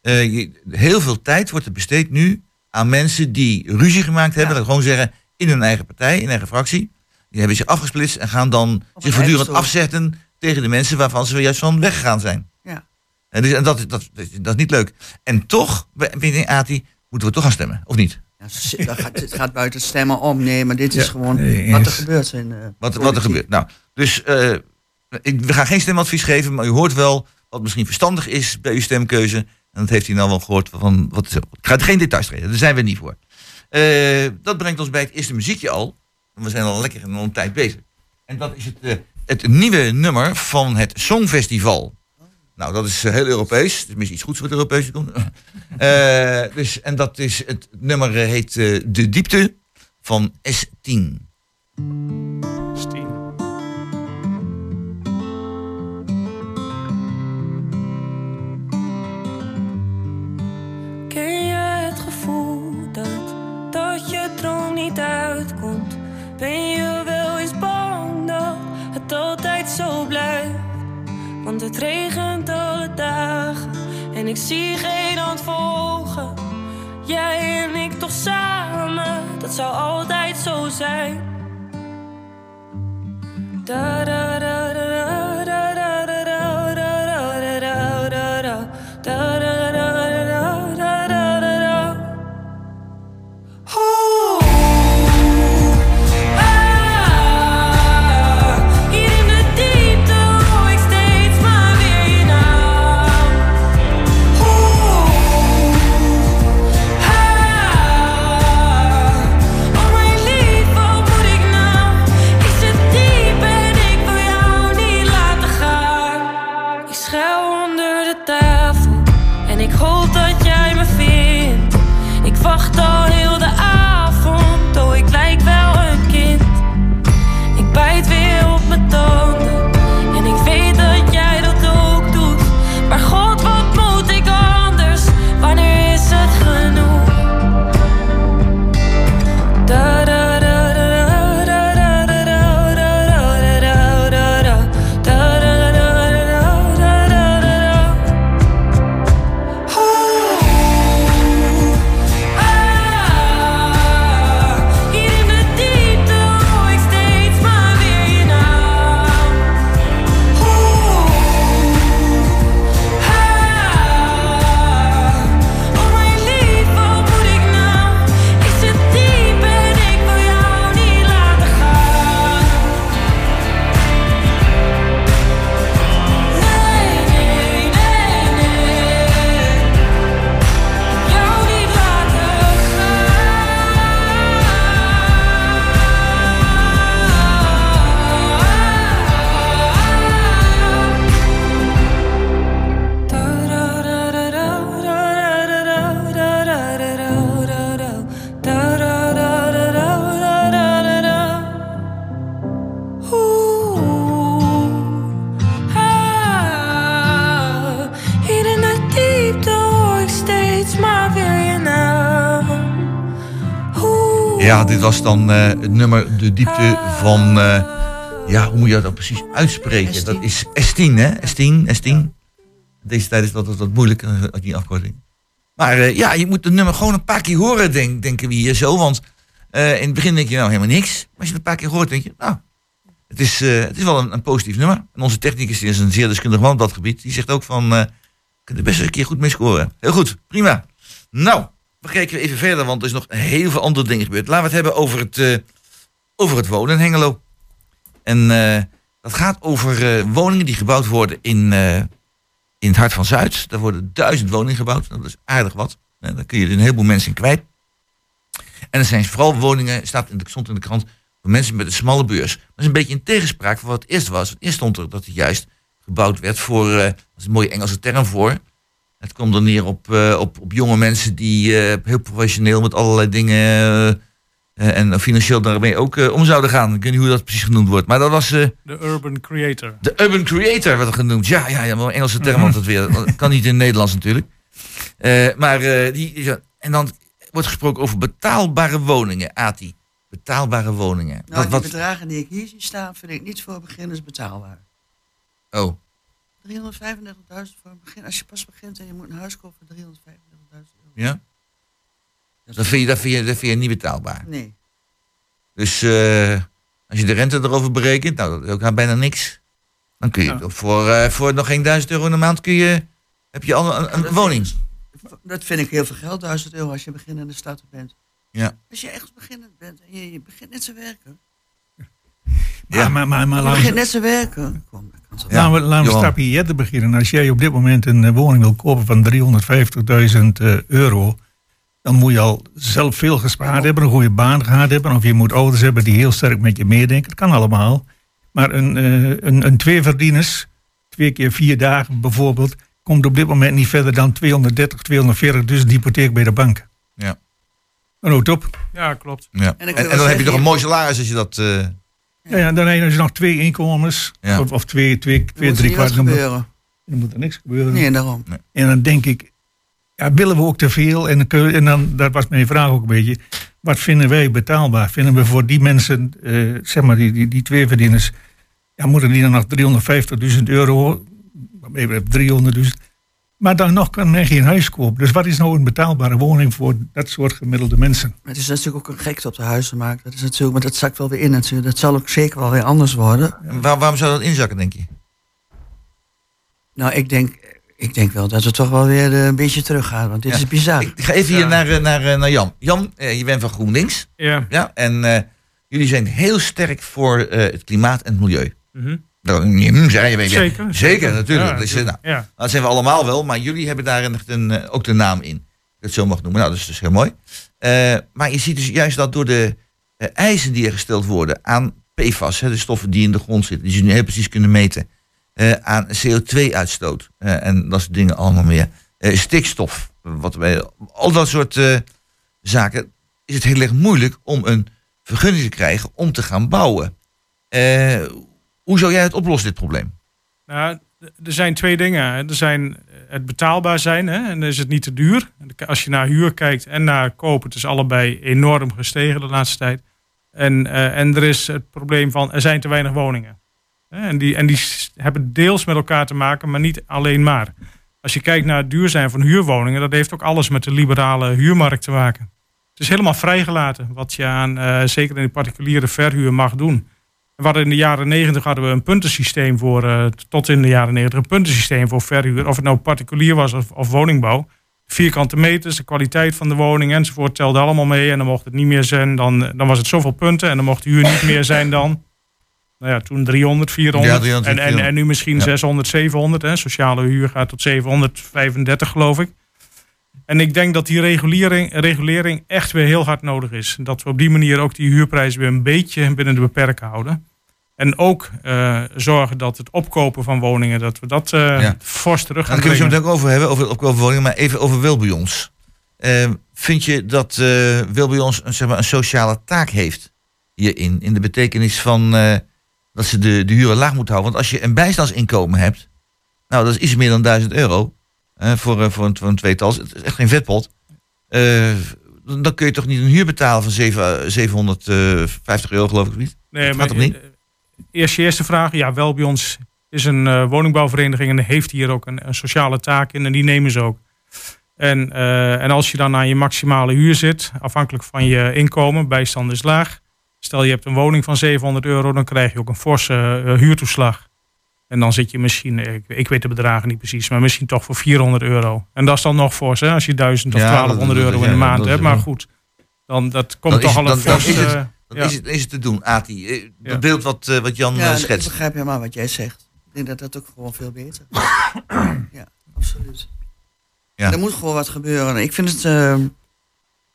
B: Eh, je- heel veel tijd wordt er besteed nu aan mensen die ruzie gemaakt hebben.
E: Ja.
B: Dat gewoon zeggen in hun eigen partij, in hun eigen fractie. Die hebben zich afgesplitst en gaan dan
E: Op
B: zich voortdurend afzetten tegen de mensen waarvan ze juist van weggegaan zijn.
E: Ja.
B: En, dus, en dat, dat, dat, dat is niet leuk. En toch, vind Ati, moeten we toch gaan stemmen, of niet?
E: Ja, dat gaat, het gaat buiten stemmen om, nee, maar dit is
D: Ja,
E: gewoon
D: nee,
E: wat er gebeurt. In, eh,
B: Wat, wat er gebeurt. Nou, dus eh, ik, we gaan geen stemadvies geven, maar u hoort wel wat misschien verstandig is bij uw stemkeuze. En dat heeft u nou wel gehoord van wat. Ik ga geen details treden, daar zijn we niet voor. Eh, dat brengt ons bij het eerste muziekje al. We zijn al lekker een tijd bezig. En dat is het, eh, het nieuwe nummer van het Songfestival. Nou, dat is eh, heel Europees. Tenminste, iets goeds wat Europees doen. *laughs* Eh, dus, en dat is het nummer heet De Diepte van S10.
F: Ben je wel eens bang dat het altijd zo blijft? Want het regent alle dagen en ik zie geen hand volgen. Jij en ik toch samen, dat zou altijd zo zijn. Da da da da
B: dit was dan eh, het nummer De Diepte van... eh, ja, hoe moet je dat dan precies uitspreken?
E: S10.
B: Dat is S10, hè? S10, S10. Deze tijd is dat wat, wat moeilijk, eh, die afkorting. Maar ja, je moet het nummer gewoon een paar keer horen, denk, denken we hier zo. Want in het begin denk je nou helemaal niks. Maar als je het een paar keer hoort, denk je, nou, het is, het is wel een, een positief nummer. En onze technicus is een zeer deskundig man op dat gebied. Die zegt ook van, je kunt er best een keer goed mee scoren. Heel goed, prima. Nou, we kijken even verder, want er is nog heel veel andere dingen gebeurd. Laten we het hebben over het, eh, over het wonen in Hengelo. En eh, dat gaat over eh, woningen die gebouwd worden in, in het hart van Zuid. Daar worden duizend woningen gebouwd. Dat is aardig wat. Eh, daar kun je een heleboel mensen in kwijt. En er zijn vooral woningen, staat in de, stond in de krant, voor mensen met een smalle beurs. Dat is een beetje in tegenspraak van wat het eerst was. Want eerst stond er dat het juist gebouwd werd voor, dat is een mooie Engelse term voor. Het komt er neer op, eh, op, op jonge mensen die eh, heel professioneel met allerlei dingen eh, en financieel daarmee ook eh, om zouden gaan. Ik weet niet hoe dat precies genoemd wordt. Maar dat was eh,
C: De urban creator.
B: de urban creator, werd er genoemd. Ja, ja, ja, wel een Engelse term altijd weer. Dat kan niet in het Nederlands natuurlijk. Eh, maar eh, die, en dan wordt gesproken over betaalbare woningen, Ati. Betaalbare woningen.
E: Nou,
B: wat,
E: die
B: wat,
E: bedragen die ik hier zie staan, vind ik niet voor beginners betaalbaar.
B: oh,
E: 335.000 voor een begin. Als je pas begint en je moet een huis kopen voor 335.000 euro.
B: ja? Dat vind, je, dat, vind je, dat vind je niet betaalbaar.
E: Nee.
B: Dus eh, als je de rente erover berekent, nou, dat is ook bijna niks. Dan kun je
D: Ja.
B: voor, eh, voor nog geen duizend euro in de maand kun je, heb je al een,
E: dat
B: woning.
E: Dat vind ik heel veel geld, 1000 euro, als je beginnende starter bent.
B: Ja.
E: Als je echt beginnend bent en je, je begint net te werken.
B: Ja.
D: Maar, maar, maar, maar
E: net te werken. Kom, zo.
B: Ja.
D: laten we, laten we een stapje eerder beginnen. Als jij op dit moment een eh, woning wil kopen van 350.000 eh, euro, dan moet je al zelf veel gespaard hebben, een goede baan gehad hebben, of je moet ouders hebben die heel sterk met je meedenken. Dat kan allemaal. Maar een, eh, een, een tweeverdieners, twee keer vier dagen bijvoorbeeld, komt op dit moment niet verder dan 230, 240 dus de hypotheek bij de bank.
B: Ja.
D: Het op.
C: Ja, klopt.
B: Ja. En, dan heb je toch een mooi salaris als je dat... eh,
D: Ja, ja, dan heb je nog twee inkomens,
B: Ja.
D: of, of twee, twee, twee
E: moet
D: drie kwart. Dan dan moet er niks gebeuren.
E: Nee, daarom.
D: En dan denk ik, ja, willen we ook te veel? En en dan, dat was mijn vraag ook een beetje. Wat vinden wij betaalbaar? Vinden we voor die mensen, eh, zeg maar, die, die, die twee verdieners, ja, moeten die dan nog 350.000 euro, even 300.000, maar dan nog kan men geen huis kopen. Dus wat is nou een betaalbare woning voor dat soort gemiddelde mensen?
E: Het is natuurlijk ook een gekte op de huizenmarkt. Dat is natuurlijk, maar dat zakt wel weer in natuurlijk. Dat zal ook zeker wel weer anders worden.
B: waar- waarom zou dat inzakken, denk je?
E: Nou, ik denk, ik denk wel dat het toch wel weer eh, een beetje teruggaat. Want dit
B: Ja.
E: is bizar.
B: Ik ga even hier
C: Ja.
B: naar, eh, naar, eh, naar Jan. Jan, je bent van GroenLinks.
C: Ja.
B: Ja, en eh, jullie zijn heel sterk voor eh, het klimaat en het milieu. Mm, je.
C: Zeker.
B: Zeker, natuurlijk.
C: Ja,
B: nou,
C: ja.
B: dat zijn we allemaal wel, maar jullie hebben daar een, eh, ook de naam in. Dat zo mag noemen. Nou, dat is dus heel mooi. Eh, maar je ziet dus juist dat door de eh, eisen die er gesteld worden aan PFAS, hè, de stoffen die in de grond zitten, die ze nu heel precies kunnen meten, aan CO2-uitstoot eh, en dat soort dingen allemaal meer, stikstof, wat wij, al dat soort zaken, is het heel erg moeilijk om een vergunning te krijgen om te gaan bouwen. Hoe zou jij het oplossen, dit probleem?
C: Nou, er zijn twee dingen. Er zijn eh, het betaalbaar zijn hè, en dan is het niet te duur. Als je naar huur kijkt en naar kopen, het is allebei enorm gestegen de laatste tijd. En, eh, en er is het probleem van er zijn te weinig woningen. En die, en die hebben deels met elkaar te maken, maar niet alleen maar. Als je kijkt naar het duur zijn van huurwoningen, dat heeft ook alles met de liberale huurmarkt te maken. Het is helemaal vrijgelaten wat je aan, eh, zeker in de particuliere verhuur, mag doen. We hadden in de jaren negentig hadden we een puntensysteem voor, eh, tot in de jaren negentig, een puntensysteem voor verhuur. Of het nou particulier was of, of woningbouw. Vierkante meters, de kwaliteit van de woning enzovoort telde allemaal mee. En dan mocht het niet meer zijn, dan, dan was het zoveel punten. En dan mocht de huur niet meer zijn dan, nou ja, toen 300, 400.
B: Ja, 300,
C: en, en,
B: 400.
C: en nu misschien
B: Ja.
C: 600, 700. Hè. Sociale huur gaat tot 735 geloof ik. En ik denk dat die regulering, regulering echt weer heel hard nodig is. Dat we op die manier ook die huurprijzen weer een beetje binnen de beperken houden. En ook eh, zorgen dat het opkopen van woningen, dat we dat
B: Ja.
C: fors terug
B: Daar
C: gaan
B: kunnen we het zo
C: brengen.
B: meteen ook over hebben, over, ook over woningen, maar even over Wilbejons. Eh, vind je dat Wilbejons een, zeg maar, een sociale taak heeft hierin? In de betekenis van dat ze de, de huren laag moeten houden? Want als je een bijstandsinkomen hebt, nou dat is iets meer dan 1000 euro voor, voor, een, voor een tweetal. Het is echt geen vetpot. Dan kun je toch niet een huur betalen van zeven- 750 euro, geloof ik niet?
C: Nee,
B: Dat
C: maar
B: gaat toch niet?
C: Eerst je eerste vraag. Ja, wel bij ons is een eh, woningbouwvereniging en heeft hier ook een, een sociale taak in en die nemen ze ook. En, eh, en als je dan aan je maximale huur zit, afhankelijk van je inkomen, bijstand is laag. Stel je hebt een woning van 700 euro, dan krijg je ook een forse eh, huurtoeslag. En dan zit je misschien, ik, ik weet de bedragen niet precies, maar misschien toch voor 400 euro. En dat is dan nog fors, hè, als je 1000 of
B: Ja,
C: 1200
B: dat- dat-
C: euro in de
B: ja,
C: maand hebt. Maar goed, dan dat komt toch
B: is
C: al een
B: dan- dan is het-
C: eh, ja.
B: is, het, is het te doen, Ati. Eh, Het
C: Ja.
B: beeld wat, eh, wat Jan
E: Ja,
B: eh,
E: ik
B: schetst.
E: begrijp helemaal wat jij zegt. Ik denk dat dat ook gewoon veel beter is. *coughs* ja, absoluut.
B: Ja.
E: Er moet gewoon wat gebeuren. Ik vind het... eh,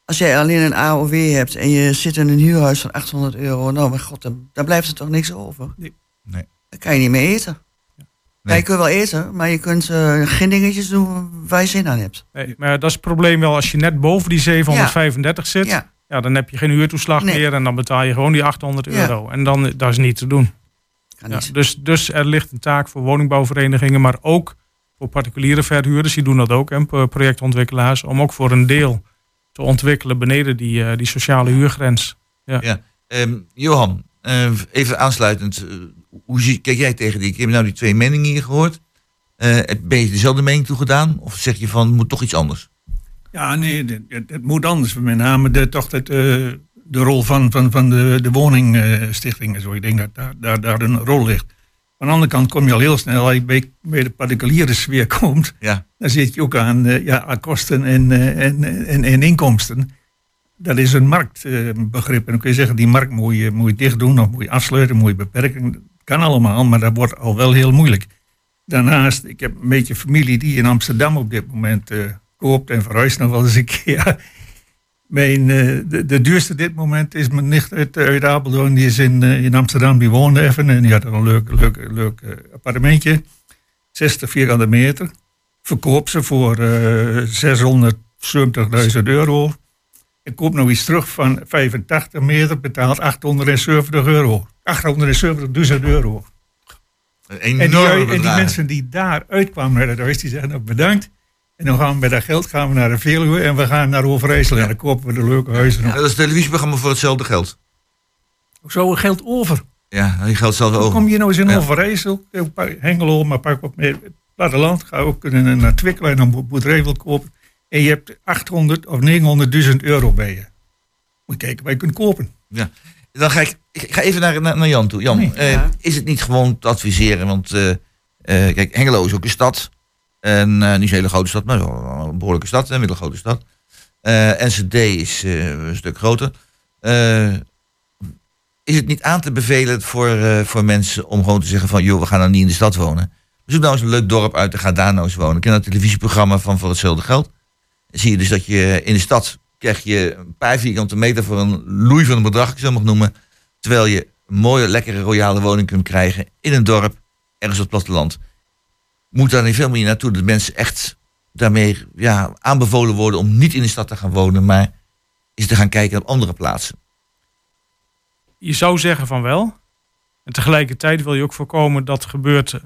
E: als jij alleen een AOW hebt en je zit in een huurhuis van 800 euro... Nou, mijn god, dan, dan blijft er toch niks over?
D: Nee.
B: Nee.
E: Dan kan je niet meer eten. Ja, je kunt wel eten, maar je kunt eh, geen dingetjes doen waar je zin aan hebt.
C: Nee, maar dat is het probleem wel als je net boven die 735 zit. Ja.
E: Ja,
C: dan heb je geen huurtoeslag
E: Nee.
C: meer en dan betaal je gewoon die 800
E: Ja.
C: euro. En dan, dat is niet te doen.
E: kan
C: Ja, dus, dus er ligt een taak voor woningbouwverenigingen, maar ook voor particuliere verhuurders. Die doen dat ook, en projectontwikkelaars, om ook voor een deel te ontwikkelen beneden die, eh, die sociale huurgrens.
B: Ehm, Johan, eh, even aansluitend. eh, hoe zie, kijk jij tegen die? Ik heb nou die twee meningen hier gehoord. Eh, ben je dezelfde mening toegedaan? Of zeg je van, het moet toch iets anders?
D: Ja, nee, het, moet anders. Met name de, toch het, eh, de rol van, van, van de, de woningstichting en zo. Ik denk dat daar, daar, daar een rol ligt. Aan de andere kant kom je al heel snel, als je bij, bij de particuliere sfeer *laughs* komt,
B: Ja,
D: dan zit je ook aan, eh, ja, aan kosten en, eh, en, en, en inkomsten. Dat is een marktbegrip. en dan kun je zeggen, die markt moet je, moet je dicht doen, of moet je afsluiten, moet je beperken. Kan allemaal, maar dat wordt al wel heel moeilijk. Daarnaast, ik heb een beetje familie die in Amsterdam op dit moment koopt en verhuist nog wel eens een *laughs* keer. Mijn, eh, de, de duurste dit moment is mijn nicht uit, uit Apeldoorn. Die is in, eh, in Amsterdam, die woonde even. En die had een leuk, leuk, leuk eh, appartementje. 60 vierkante meter. Verkoop ze voor eh 670.000 euro. Ik koop nog iets terug van 85 meter, betaalt 870 euro. 870.000 euro.
B: een
D: En die, en die mensen die daar uitkwamen naar het huis, die zeggen nou, bedankt. En dan gaan we met dat geld gaan we naar de Veluwe en we gaan naar Overijssel. En dan kopen we de leuke huizen.
B: Ja, dat is een televisieprogramma voor hetzelfde geld.
D: Zo geld over.
B: Ja, die geldt zelf
D: Dan
B: over.
D: kom je nou eens in
B: Ja.
D: Overijssel, eh, Hengelo, maar pak op meer het platteland. Ga ook kunnen naar Twikkelen en een boerderij wil kopen. En je hebt 800 of 900.000 euro bij je. Moet je kijken waar je kunt kopen.
B: Dan ga ik, ik ga even naar, naar, naar Jan toe. Jan,
D: Nee,
B: eh,
E: ja.
B: is het niet gewoon te adviseren? Want eh, eh, kijk, Hengelo is ook een stad. En eh, niet een hele grote stad, maar wel een behoorlijke stad, een middelgrote stad. Eh NCD is eh, een stuk groter. Is het niet aan te bevelen voor, voor mensen om gewoon te zeggen van... joh, we gaan nou niet in de stad wonen. Zoek nou eens een leuk dorp uit en ga daar nou eens wonen. Ik ken dat televisieprogramma van Voor hetzelfde geld. Dan zie je dus dat je in de stad krijg je een paar vierkante meter voor een loei van een bedrag, ik het maar noemen. Terwijl je een mooie, lekkere, royale woning kunt krijgen in een dorp, ergens op het platteland. Moet daar niet veel meer naartoe dat mensen echt daarmee ja, aanbevolen worden om niet in de stad te gaan wonen, maar is te gaan kijken op andere plaatsen.
C: Je zou zeggen van wel. En tegelijkertijd wil je ook voorkomen dat gebeurt, eh,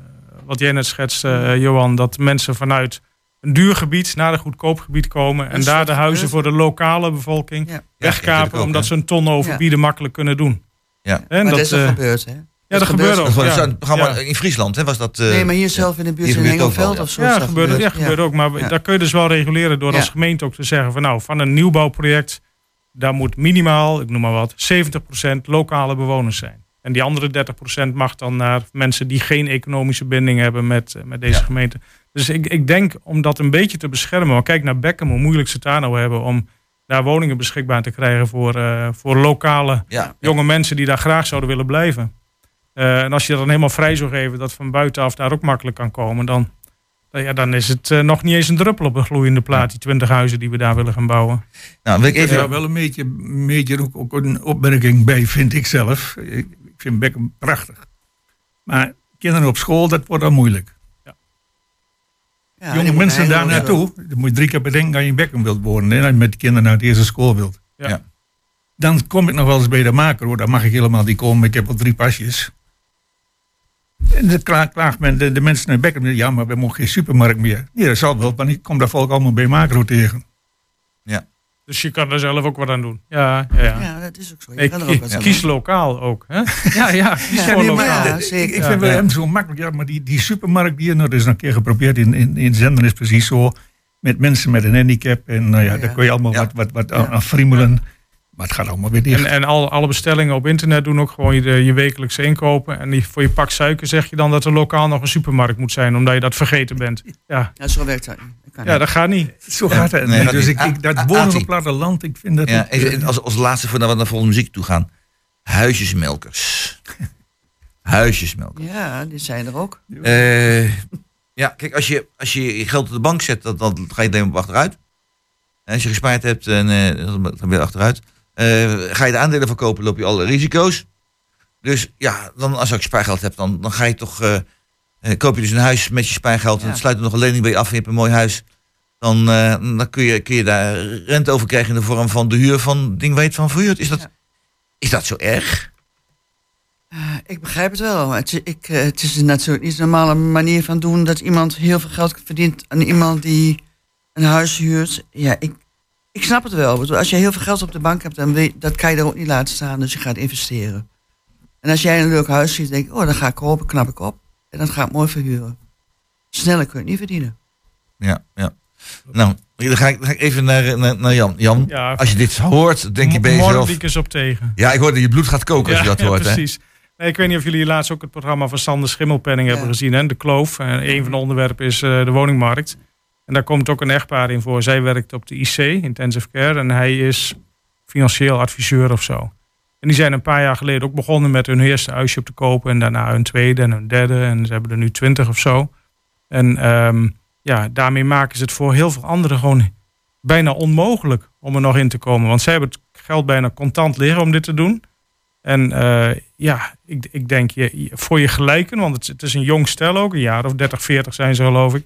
C: wat jij net schetste, eh, Johan, dat mensen vanuit een duur gebied naar een goedkoop gebied komen en daar de huizen voor de lokale bevolking
E: Ja.
B: Ja,
C: wegkapen,
B: ook,
C: omdat ze een ton overbieden makkelijk kunnen doen.
B: Ja.
C: En
E: maar
C: dat,
E: dat is al
C: eh,
E: gebeurd, hè?
C: Ja, dat
E: gebeurt
C: gebeurt
B: Dat
C: ook.
B: was
C: Ja.
B: een programma
C: Ja.
B: in Friesland, hè, was dat? eh,
E: nee, maar hier zelf in de buurt in Hengelveld
B: ja.
E: of zo.
C: Ja, dat gebeurt, ja, gebeurt ook. Maar
E: Ja.
C: daar kun je dus wel reguleren door als gemeente ook te zeggen van nou, van een nieuwbouwproject, daar moet minimaal, ik noem maar wat, 70% lokale bewoners zijn. En die andere 30% mag dan naar mensen die geen economische binding hebben met, eh, met deze
B: Ja.
C: gemeente. Dus ik, ik denk om dat een beetje te beschermen. Maar kijk naar Beckham, hoe moeilijk ze het daar nou hebben om daar woningen beschikbaar te krijgen voor, eh, voor lokale
B: Ja,
C: jonge mensen die daar graag zouden willen blijven. Eh, en als je dat dan helemaal vrij zou geven, dat van buitenaf daar ook makkelijk kan komen, dan, dan, ja, dan is het eh, nog niet eens een druppel op een gloeiende plaat, die 20 huizen die we daar willen gaan bouwen.
B: nou wil ik even...
D: daar wel een beetje, een beetje ook, ook een opmerking bij, vind ik zelf. Ik, vind Beckham prachtig. Maar kinderen op school, dat wordt dan moeilijk.
E: Ja, die
D: Jonge mensen daar naartoe, dan moet je drie keer bedenken als je in Beckham wilt wonen. En als je met de kinderen naar de eerste school wilt.
C: Ja.
B: Ja.
D: Dan kom ik nog wel eens bij de maker hoor. Dan mag ik helemaal niet komen. Ik heb al drie pasjes. En dan klaagt, klaagt men, de, de mensen naar Beckham. Ja, maar we mogen geen supermarkt meer. Nee, dat zal wel, want ik kom daar volk allemaal bij macro tegen.
B: Ja.
C: Dus je kan er zelf ook wat aan doen. Ja, ja, ja.
E: Ja, dat is ook zo. Je kan er ook wat
C: kies,
E: aan
C: kies
E: doen.
C: lokaal ook. Hè? Ja, ja, *laughs* kies
E: Ja,
D: nee, maar
C: lokaal.
E: ja,
D: ik-
E: zeker.
D: Ik vind hem zo makkelijk. Ja, maar die, die supermarkt die je nou eens een keer geprobeerd in, in, in Zenden is precies zo. Met mensen met een handicap. En nou ja,
E: Ja.
D: daar kun je allemaal
B: Ja.
D: wat, wat, wat aan, aan friemelen. Maar het gaat allemaal weer dicht.
C: En, en al, alle bestellingen op internet doen ook gewoon je, de- je wekelijkse inkopen. En die, voor je pak suiker zeg je dan dat er lokaal nog een supermarkt moet zijn, omdat je dat vergeten bent. Ja,
E: Ja, zo werkt dat kan
C: ja dat gaat niet.
D: zo gaat het.
B: nee,
D: dus ik, ik, dat wonen
B: Ati.
D: op platteland, ik vind dat...
B: Ja, even
D: eh,
B: als, als laatste voordat we naar volgende muziek toe gaan. Huisjesmelkers. Huisjesmelkers.
E: Ja, die zijn er ook.
B: Eh, ja, kijk, als je, als je je geld op de bank zet, dan, dan ga je het helemaal achteruit. En als je gespaard hebt, en, eh, dan dan weer achteruit. Eh, ga je de aandelen verkopen, loop je alle risico's. Dus ja, dan, als je ook spaargeld hebt, dan, dan ga je toch... eh, eh, koop je dus een huis met je spaargeld en sluit er nog een lening bij je af en je hebt een mooi huis. Dan, dan kun, je, kun je daar rente over krijgen in de vorm van de huur van ding het van verhuurt. Is dat,
E: Ja.
B: is dat zo erg?
E: Ik begrijp het wel. Het, is- ik, het is natuurlijk niet een normale manier van doen dat iemand heel veel geld verdient aan iemand die een huis huurt. Ja, ik, ik snap het wel. Als je heel veel geld op de bank hebt, dan weet, dat kan je er ook niet laten staan. Dus je gaat investeren. En als jij een leuk huis ziet, denk ik, oh, dan ga ik kopen, knap ik op. En dan ga ik mooi verhuren. Sneller kun je het niet verdienen.
B: Ja, ja. Nou, dan ga ik, dan ga ik even naar, naar, naar Jan. Jan,
C: Ja,
B: als je dit hoort, denk je bij jezelf...
C: Mordicus op tegen.
B: Ja, ik hoor dat je bloed gaat koken als je dat
C: ja,
B: hoort. Hè?
C: precies. Nee, ik weet niet of jullie laatst ook het programma van Sander Schimmelpenning
E: Ja.
C: hebben gezien. Hè? De Kloof. En een van de onderwerpen is eh, de woningmarkt. En daar komt ook een echtpaar in voor. Zij werkt op de IC, Intensive Care. En hij is financieel adviseur of zo. En die zijn een paar jaar geleden ook begonnen met hun eerste huisje op te kopen. En daarna hun tweede en hun derde. En ze hebben er nu twintig of zo. En ehm, ja, daarmee maken ze het voor heel veel anderen gewoon bijna onmogelijk om er nog in te komen. Want zij hebben het geld bijna contant liggen om dit te doen. En eh, ja, ik, ik denk je, voor je gelijken, want het, het is een jong stel ook, een jaar of 30, 40 zijn ze geloof ik.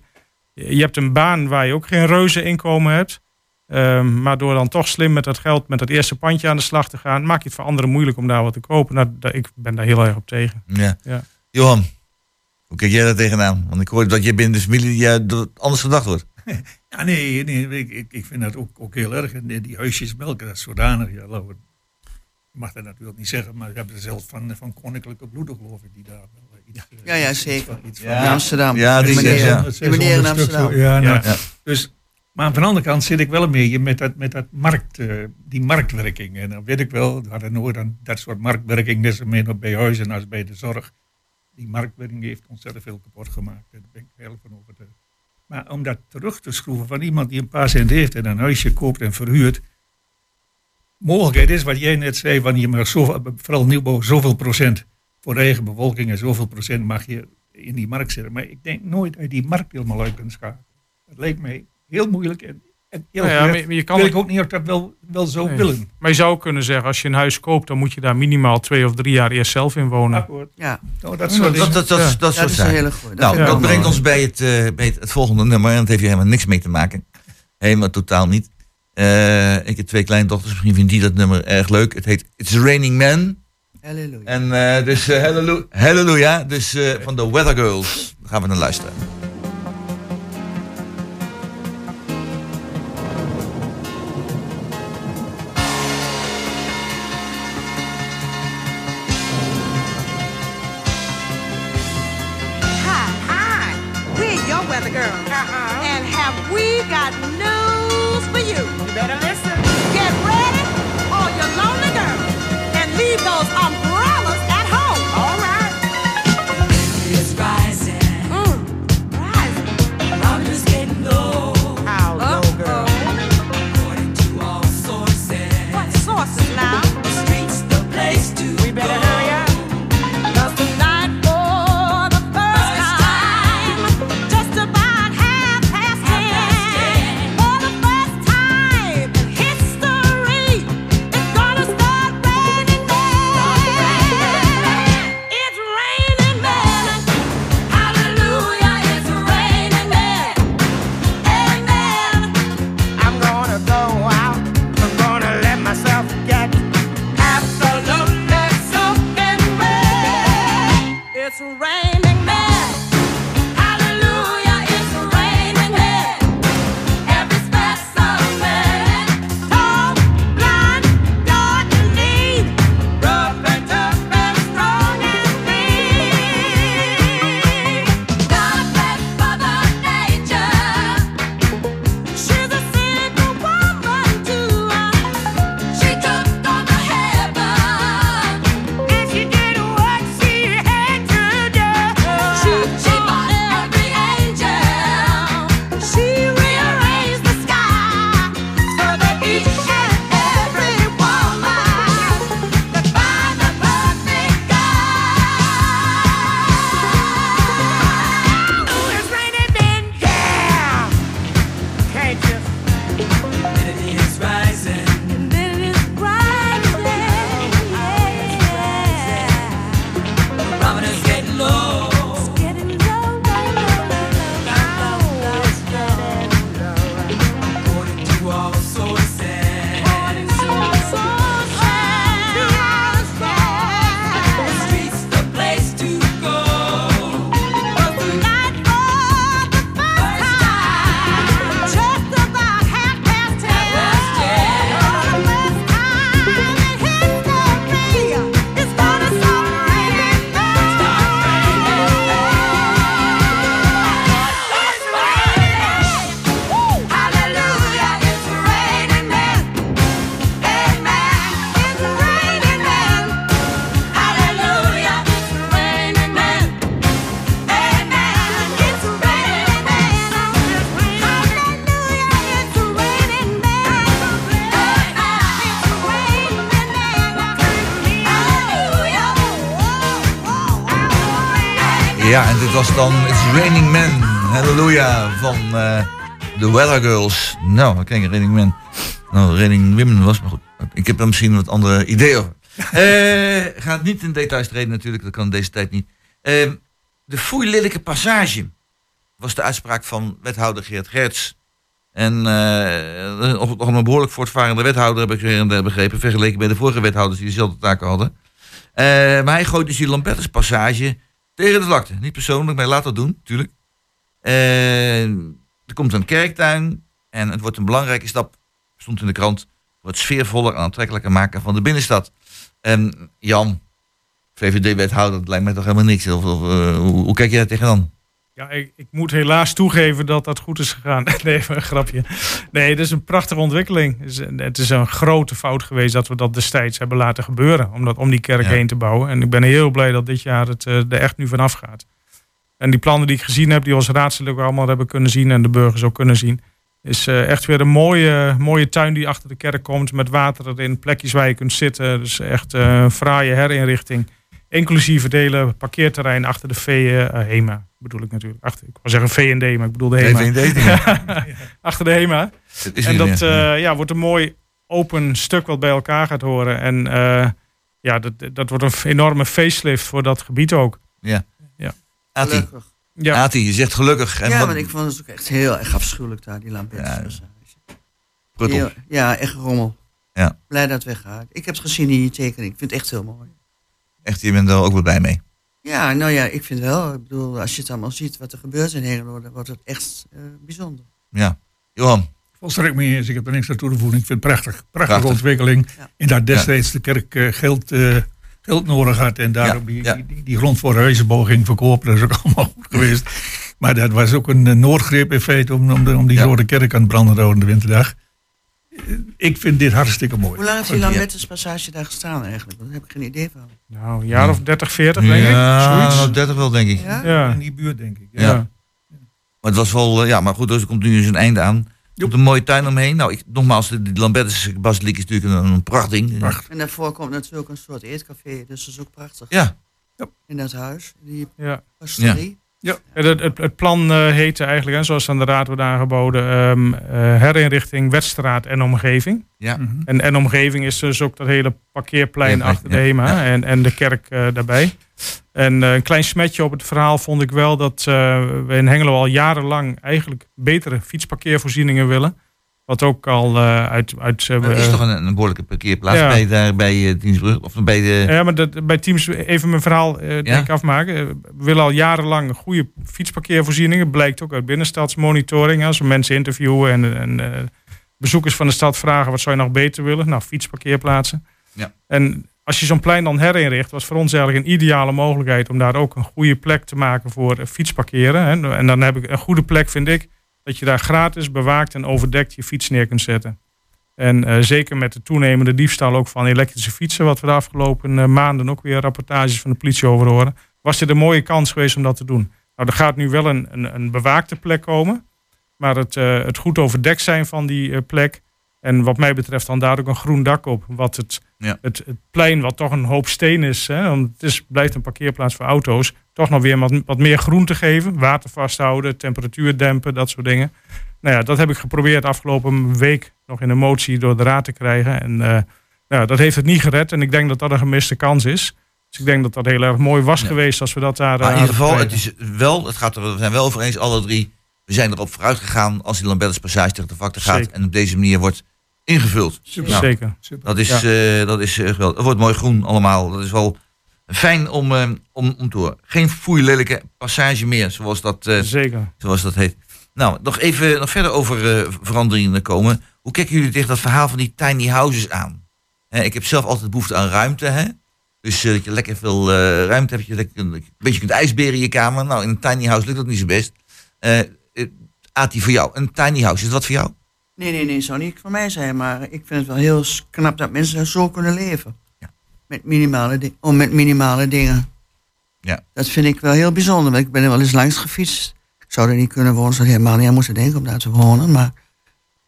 C: Je hebt een baan waar je ook geen reuze inkomen hebt. Ehm, maar door dan toch slim met dat geld, met dat eerste pandje aan de slag te gaan, maak je het voor anderen moeilijk om daar wat te kopen. Nou, ik ben daar heel erg op tegen.
B: Ja.
C: Ja.
B: Johan, hoe kijk jij daar tegenaan? Want ik hoorde dat je binnen de familie ja, anders gedacht wordt. *laughs*
D: Ja, nee, nee ik, ik, ik vind dat ook, ook heel erg. En die- die huisjes melken, dat is zodanig. Ja, ik mag dat natuurlijk niet zeggen, maar we hebben er zelfs van, van koninklijke bloeden, geloof ik, die daar wel
E: Ja, ja, zeker.
D: van- iets van-
B: Ja.
E: In Amsterdam.
B: Ja, die
E: meneer,
B: ja.
E: die meneer in
D: 600 stuk
E: Amsterdam.
D: Ja, nou,
C: Ja.
B: Ja.
D: Dus, maar aan de andere kant zit ik wel een beetje met, dat, met dat markt, eh, die marktwerking. En dan weet ik wel, we hadden nooit aan dat soort marktwerking, net zo meer bij huizen als bij de zorg. Die marktwerking heeft ontzettend veel kapot gemaakt. Daar ben ik heel van overtuigd. Maar om dat terug te schroeven van iemand die een paar cent heeft en een huisje koopt en verhuurt. Mogelijkheid is wat jij net zei, van je mag zoveel, vooral nieuwbouw zoveel procent voor de eigen bevolking en zoveel procent mag je in die markt zetten. Maar ik denk nooit dat je die markt helemaal uit kunt schakelen. Dat lijkt mij heel moeilijk. En, en heel
C: Nou ja, maar je kan
D: wil ik ook niet of dat wel, wel zo
C: Nee.
D: willen.
C: Maar je zou kunnen zeggen, als je een huis koopt, dan moet je daar minimaal twee of drie jaar eerst zelf in wonen.
D: Akkoord.
E: Ja,
D: Nou, dat
B: Dat,
D: soort
B: dat, dat, dat,
C: Ja.
B: dat
E: dat
B: zou
E: is een hele goede.
B: Nou, dat brengt ons bij het, eh, bij het, het volgende nummer. En dat heeft hier helemaal niks mee te maken. Helemaal totaal niet. Eh, ik heb twee kleindochters. Misschien vindt die dat nummer erg leuk. Het heet It's Raining Men.
E: Halleluja.
B: En eh, dus uh, halleluja. Dus eh, van de Weather Girls. Gaan we naar luisteren. Was dan It's Raining Men. Halleluja van eh, de Weather Girls. Nou, ken Raining Men. Nou, Raining Women was maar goed. Ik heb er misschien wat andere ideeën over. *laughs* Eh gaat niet in details treden natuurlijk, dat kan deze tijd niet. Eh, de foeilelijke passage was de uitspraak van wethouder Geert Gerts. En eh op, op een behoorlijk voortvarende wethouder heb ik begrepen, vergeleken bij de vorige wethouders die dezelfde taken hadden. Eh, maar hij gooit dus die Lambertus passage tegen de vlakte. Niet persoonlijk, maar laat dat doen, natuurlijk. Er komt een kerktuin en het wordt een belangrijke stap, stond in de krant, voor het sfeervoller en aantrekkelijker maken van de binnenstad. En Jan, VVD-wethouder, dat lijkt mij toch helemaal niks. Of, eh, hoe, hoe kijk jij daar tegenaan?
C: Ja, ik, ik moet helaas toegeven dat dat goed is gegaan. *laughs* Nee, een grapje. Nee, het is een prachtige ontwikkeling. Het is, een- het is een grote fout geweest dat we dat destijds hebben laten gebeuren. Om, dat, om die kerk
B: Ja.
C: heen te bouwen. En ik ben heel blij dat dit jaar het eh, er echt nu vanaf gaat. En die plannen die ik gezien heb, die we als raadslid ook allemaal hebben kunnen zien. En de burgers ook kunnen zien. Is eh, echt weer een mooie, mooie tuin die achter de kerk komt. Met water erin, plekjes waar je kunt zitten. Dus echt eh, een fraaie herinrichting. Inclusief het hele parkeerterrein achter de V eh, HEMA. Bedoel ik natuurlijk. Achter, ik wil zeggen V&D, maar ik bedoel de HEMA. *laughs* achter de HEMA. En dat eh, ja, wordt een mooi open stuk wat bij elkaar gaat horen. En eh, ja, dat, dat wordt een enorme facelift voor dat gebied ook.
B: Ati,
E: Gelukkig.
C: Ja,
B: Ati, je zegt gelukkig. En
E: Ja,
B: wat-
E: maar ik vond het ook echt heel erg afschuwelijk daar, die Lambertus
B: Ja.
E: Heel- Ja, echt rommel.
B: Ja.
E: Blij dat het weggaat. Ik heb het gezien in je tekening. Ik vind het echt heel mooi.
B: Echt, je bent er ook wel blij mee.
E: Ja, nou ja, ik vind wel. Ik bedoel, als je het allemaal ziet wat er gebeurt in Hengelo, dan wordt het echt eh, bijzonder.
B: Ja. Johan,
D: Volstrekt mee eens. Ik heb er niks aan toe te voegen. Ik vind het prachtig. Prachtige
B: Prachtig.
D: ontwikkeling.
E: Ja.
D: En dat destijds de kerk eh, geld, eh, geld nodig had. En daarom
B: Ja,
D: die,
B: ja.
D: die, die, die grond voor de huizenbouw ging verkopen. Dat is ook *laughs* allemaal goed geweest. Maar dat was ook een noodgreep in feite om, om, de- om die
B: Ja.
D: grote kerk aan het branden te houden de winterdag. Ik vind dit hartstikke mooi.
E: Hoe lang heeft die
B: Ja.
E: Lambertus passage daar gestaan eigenlijk? Daar heb ik geen idee van.
C: nou, een jaar of 30, 40 denk ik.
B: ja,
C: Zoiets.
B: nou, 30 wel, denk ik.
E: Ja?
C: Ja.
D: In die buurt, denk ik.
B: Ja. Maar het was wel, eh, ja, maar goed, dus er komt nu zijn einde aan. Er komt een mooie tuin omheen. Nou, ik, nogmaals, de, de Lambertus basiliek is natuurlijk een, een prachtding.
D: Prachtig.
E: En daarvoor komt natuurlijk een soort eetcafé. Dus dat is ook prachtig.
B: Ja,
E: In dat huis. Die
C: Ja.
E: pastorie.
C: Ja, Het, het, het plan eh, heette eigenlijk, hè, zoals aan de raad wordt aangeboden, ehm, eh, herinrichting Weststraat en omgeving.
B: ja.
D: Mhm.
C: En, en omgeving is dus ook dat hele parkeerplein
B: Ja,
C: achter de HEMA
B: ja.
C: en, en de kerk eh, daarbij. En een klein smetje op het verhaal vond ik wel dat eh, we in Hengelo al jarenlang eigenlijk betere fietsparkeervoorzieningen willen. Wat ook al eh, uit... uit eh,
B: Er is toch een, een behoorlijke parkeerplaats
C: Ja.
B: bij, daar, bij Diensbrug? Of bij de...
C: Ja, maar dat, bij Teams even mijn verhaal eh, denk ik afmaken. Eh, We willen al jarenlang goede fietsparkeervoorzieningen. Blijkt ook uit binnenstadsmonitoring. Als we mensen interviewen en, en eh, bezoekers van de stad vragen... wat zou je nog beter willen? Nou, fietsparkeerplaatsen.
B: Ja.
C: En als je zo'n plein dan herinricht... was voor ons eigenlijk een ideale mogelijkheid... om daar ook een goede plek te maken voor eh, fietsparkeren. Hè. En dan heb ik een goede plek, vind ik... dat je daar gratis bewaakt en overdekt je fiets neer kunt zetten. En eh, zeker met de toenemende diefstal ook van elektrische fietsen, wat we de afgelopen eh, maanden ook weer rapportages van de politie over horen, was dit een mooie kans geweest om dat te doen. Nou, er gaat nu wel een, een, een bewaakte plek komen, maar het, eh, het goed overdekt zijn van die plek. En wat mij betreft dan daar ook een groen dak op. Wat het,
B: Ja.
C: het, het plein, wat toch een hoop steen is, hè, want het is, blijft een parkeerplaats voor auto's, toch nog weer wat, wat meer groen te geven. Water vasthouden, temperatuur dempen, dat soort dingen. Nou ja, dat heb ik geprobeerd afgelopen week nog in een motie door de raad te krijgen. En eh, nou, dat heeft het niet gered. En ik denk dat dat een gemiste kans is. Dus ik denk dat dat heel erg mooi was
B: Ja.
C: geweest als we dat daar.
B: Maar
C: eh,
B: in ieder geval, het is wel, het gaat er, we zijn wel over eens, alle drie. We zijn erop vooruit gegaan als die Lambertus Passage tegen de vakte gaat. En op deze manier wordt ingevuld.
D: Super.
B: Nou,
C: Zeker.
D: Super.
B: Dat is, eh, dat is eh, geweldig. Het wordt mooi groen allemaal. Dat is wel fijn om, eh, om, om te horen. Geen foeilelijke passage meer, zoals dat, eh,
C: Zeker.
B: zoals dat heet. Nou, nog even nog verder over eh, veranderingen komen. Hoe kijken jullie tegen dat verhaal van die tiny houses aan? Hè, ik heb zelf altijd behoefte aan ruimte. Hè? Dus dat je lekker veel eh, ruimte hebt. Je lekker een, beetje kunt ijsberen in je kamer. Nou, in een tiny house lukt dat niet zo best. Eh eh, Ati, voor jou, een tiny house, is dat wat voor jou?
E: Nee, nee, nee, zou niet voor mij zijn. Maar ik vind het wel heel knap dat mensen zo kunnen leven.
B: Ja.
E: Met, minimale oh, met minimale dingen.
B: Ja.
E: Dat vind ik wel heel bijzonder. want Ik ben er wel eens langs gefietst. Ik zou er niet kunnen wonen, zou er helemaal niet aan moeten denken om daar te wonen. Maar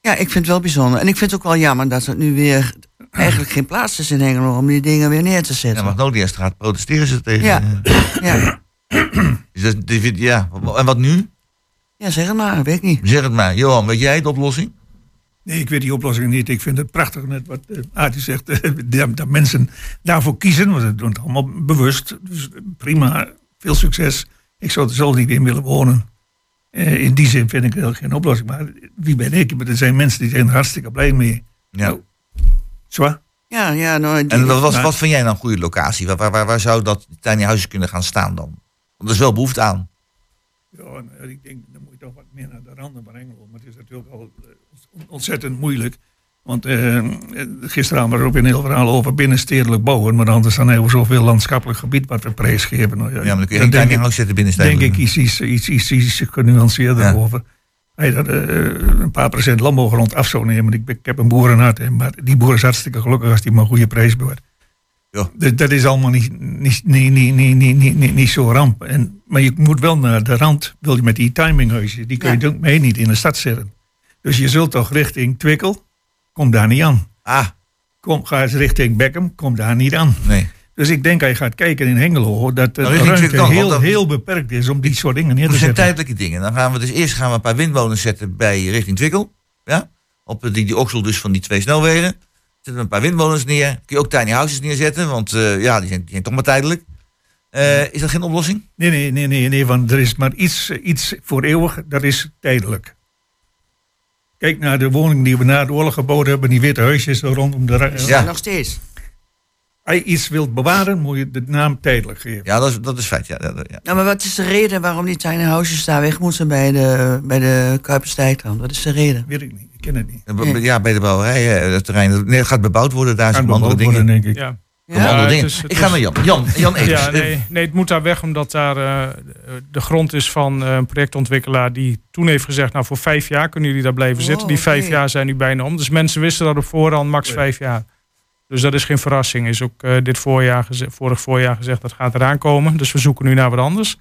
E: ja, ik vind het wel bijzonder. En ik vind het ook wel jammer dat het nu weer *clears throat* eigenlijk geen plaats is in Hengelo om die dingen weer neer te
B: Ja,
E: zetten.
B: Magnolia-straat protesteren ze tegen.
E: Ja. *clears throat* Ja,
B: Is dat, ja, en wat nu?
E: Ja, zeg het maar, weet ik niet.
B: Zeg het maar. Johan, weet jij de oplossing?
D: Nee, ik weet die oplossing niet. Ik vind het prachtig net wat uh, Aartje zegt. *laughs* eh, dat, mensen daarvoor kiezen. Want ze doen het allemaal bewust. Dus prima, veel succes. Ik zou er zelf niet in willen wonen. Eh, in die zin vind ik er geen oplossing. Maar wie ben ik? Maar er zijn mensen die zijn er hartstikke blij mee.
B: Ja.
D: Nou, Zwaar?
E: Ja, ja, nou, die-
B: En wat, was, wat vind jij nou een goede locatie? Waar, waar, waar, zou dat tiny houses kunnen gaan staan dan? Want er is wel behoefte aan.
D: Ja, nou, ik denk, dan moet je toch wat meer naar de randen van Engelo. Maar het is natuurlijk al eh, ontzettend moeilijk. Want uh, gisteren was er ook een heel verhaal over binnenstedelijk bouwen. Maar anders dan hebben we zoveel landschappelijk gebied wat we prijsgeven. geven.
B: ja, maar dan kun je geen timing binnenstedelijk.
D: denk ik iets, iets, iets, iets, iets genuanceerder over. Hij dat eh, een paar procent landbouwgrond af zou nemen. Ik, ik heb een boerenhart. Maar die boer is hartstikke gelukkig als hij maar een goede prijs behoort.
B: Ja.
D: Dus dat is allemaal niet, niet, niet, niet, niet, niet, niet, niet zo ramp. En, maar je moet wel naar de rand. Wil je met die timinghuizen. Die kun je
E: ja.
D: mee niet in de stad zetten. Dus je zult toch richting Twikkel, kom daar niet aan.
B: Ah,
D: Kom, ga eens richting Beckham, kom daar niet aan.
B: nee.
D: Dus ik denk, als je gaat kijken in Hengelo, dat de
B: Nou,
D: ruimte
B: Twickel,
D: heel,
B: dat-
D: heel beperkt is om die soort dingen neer te
B: Dat zijn
D: zetten.
B: tijdelijke dingen. Dan gaan we dus eerst gaan we een paar windmolens zetten bij richting Twikkel. Ja? Op eh, die, die oksel dus van die twee snelwegen. Zetten we een paar windmolens neer. Kun je ook tiny houses neerzetten, want eh, ja, die zijn, die zijn toch maar tijdelijk. Eh, is dat geen oplossing?
D: Nee, nee, nee, nee, nee, want er is maar iets, iets voor eeuwig, dat is tijdelijk. Kijk naar de woningen die we na de oorlog gebouwd hebben, die witte huisjes rondom de...
B: Ja.
E: nog steeds.
D: Als je iets wilt bewaren, moet je de naam tijdelijk geven.
B: Ja, dat is, dat is feit. Ja.
E: Nou, maar wat is de reden waarom die tiny houses daar weg moeten bij de, bij de Kuiperstijk dan? Wat is de reden?
D: Weet ik niet, ik ken het niet.
B: Ja, bij de bouwerij, eh, het terrein. Nee, het gaat bebouwd worden, daar zijn
D: Kan
B: andere dingen.
D: worden, denk ik.
C: Ja.
E: Ja?
B: andere
C: het
B: dingen.
C: is- het
B: ik ga
C: is-
B: naar Jan. Jan, Jan Evers.
C: Ja, nee, nee, het moet daar weg omdat daar eh, de grond is van eh, een projectontwikkelaar die toen heeft gezegd, nou voor vijf jaar kunnen jullie daar blijven
E: Oh,
C: zitten. Die vijf jaar zijn nu bijna om. Dus mensen wisten dat op voorhand max
D: Ja.
C: vijf jaar. Dus dat is geen verrassing. Is ook eh, dit voorjaar geze- vorig voorjaar gezegd dat gaat eraan komen. Dus we zoeken nu naar wat anders.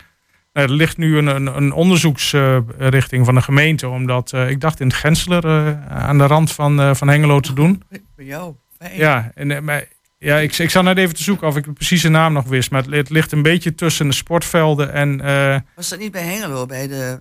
C: Nou, er ligt nu een, een, een onderzoeksrichting van de gemeente. Omdat eh, ik dacht in het Gensler eh, aan de rand van, eh, van Hengelo te doen.
E: Bij jou. Fijn.
C: Ja, en, maar, ja ik, ik zat net even te zoeken of ik de precieze naam nog wist. Maar het, het ligt een beetje tussen de sportvelden en... eh,
E: Was dat niet bij Hengelo, bij de...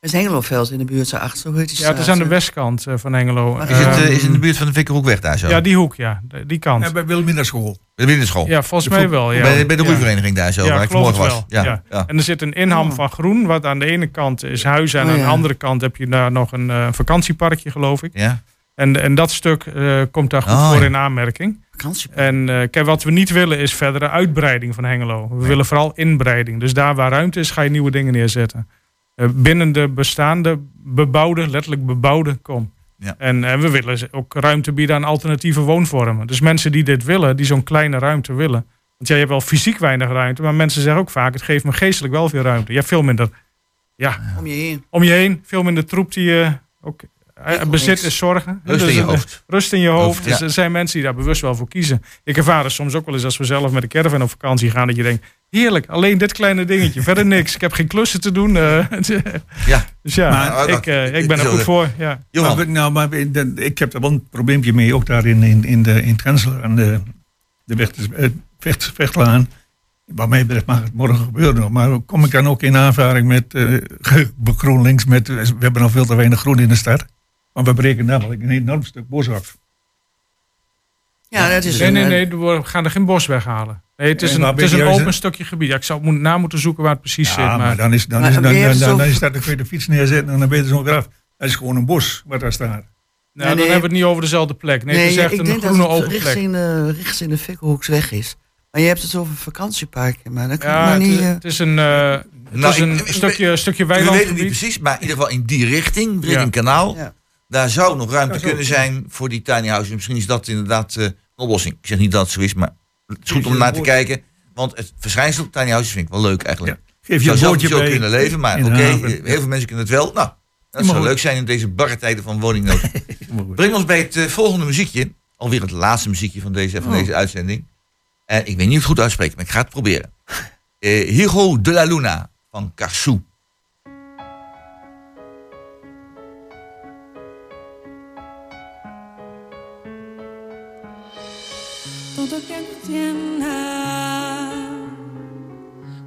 E: Het Hengeloveld in de buurt, zo achter, hoe heet die
C: ja, het is aan de westkant eh, van Hengelo.
E: Maar
B: Is het, eh,
C: Ehm,
B: is het in de buurt van de Vikkerhoekweg daar zo?
C: Ja, die hoek, ja. De- Die kant.
D: Ja, bij Wilhelminaschool.
B: Bij de winterschool.
C: Ja, volgens mij wel. Ja.
B: Bij, bij de
C: Ja.
B: roeivereniging daar zo,
C: Ja,
B: waar ik vanmorgen was. Ja,
C: Ja.
B: ja.
C: En er zit een inham van groen, wat aan de ene kant is huizen en
E: Oh,
C: aan de andere kant heb je daar nog een eh, vakantieparkje, geloof ik.
B: Ja.
C: En, en dat stuk eh, komt daar goed
B: Oh,
C: voor
B: ja.
C: in aanmerking. En eh, kijk, wat we niet willen is verdere uitbreiding van Hengelo. We willen vooral inbreiding. Dus daar waar ruimte is, ga je nieuwe dingen neerzetten. Eh, binnen de bestaande bebouwde, letterlijk bebouwde kom.
B: Ja.
C: En, en we willen ook ruimte bieden aan alternatieve woonvormen. Dus mensen die dit willen, die zo'n kleine ruimte willen. Want jij hebt wel fysiek weinig ruimte, maar mensen zeggen ook vaak: het geeft me geestelijk wel veel ruimte. Je hebt veel minder ja,
E: Om je heen.
C: om je heen, veel minder troep die je ook eh, bezit
E: niks.
C: is zorgen.
B: Rust in
C: Dus,
B: je
C: eh,
B: hoofd.
C: Rust in je hoofd.
B: Hoofd,
C: Dus er zijn mensen die daar bewust wel voor kiezen. Ik ervaar het soms ook wel eens als we zelf met de caravan op vakantie gaan. Dat je denkt, heerlijk, alleen dit kleine dingetje. *laughs* Verder niks. Ik heb geen klussen te doen. eh. *laughs*
B: Ja.
C: dus ja,
B: Maar-
C: ik, eh, ik ben er goed
B: eh,
C: voor. Ja.
B: Johan,
D: Maar, we- nou, maar ik heb er wel een probleempje mee, ook daar in, in, in, de, in aan de, de weg, eh, vecht, Vechtlaan. Wat mij betreft mag het morgen gebeuren nog. Maar kom ik dan ook in aanvaring met eh, *laughs* GroenLinks? Met, we hebben nog veel te weinig groen in de stad. Maar we breken namelijk een enorm stuk bos af.
E: Ja, dat is
C: Nee,
E: een,
C: nee,
E: eh,
C: nee, we gaan er geen bos weghalen. Nee, het is
D: En
C: een, het is een open stukje gebied. Ja, ik zou moet, na moeten zoeken waar het precies zit.
D: Ja,
C: Maar,
D: maar dan is, dan
E: Maar
D: is, dan, dan, dan,
E: zo-
D: dan is dat, je de fiets neerzetten en dan ben je er zo weer af. Dat is gewoon een bos wat daar staat.
C: nou,
E: nee,
C: dan
E: nee.
C: hebben we het niet over dezelfde plek. Nee,
E: nee,
C: het is echt
E: ik
C: een
E: denk
C: groene
E: dat het
C: open plek.
E: richting de, richting de Fikkelhoeksweg is. Maar je hebt het over vakantieparken, maar dat kan
C: Ja,
E: maar
C: het,
E: niet...
C: is,
E: eh,
C: het is een, eh, het
B: Nou,
C: is een
B: ik- ik-
C: stukje, stukje
B: we weten het niet precies, maar in ieder geval in die richting, richting
C: Ja.
B: kanaal.
E: Ja.
B: Daar zou nog ruimte
D: Ja,
B: kunnen zijn voor die tiny houses. Misschien is dat inderdaad eh, een oplossing. Ik zeg niet dat het zo is, maar het is goed om naar te kijken. Want het verschijnsel tiny houses vind ik wel leuk eigenlijk.
D: Ja. Geef je
B: zou
D: een bij.
B: kunnen leven, maar oké, eh, heel veel mensen kunnen het wel. Nou, dat zou
D: goed.
B: leuk zijn in deze barre tijden van woningnood. *laughs* Breng ons bij het eh, volgende muziekje. Alweer het laatste muziekje van deze, van
E: Oh.
B: deze uitzending. En ik weet niet of het goed uitspreek, maar ik ga het proberen. Hijo de la Luna van Carsou.
G: 快多看见天啊！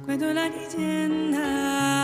F: 快多来见天啊！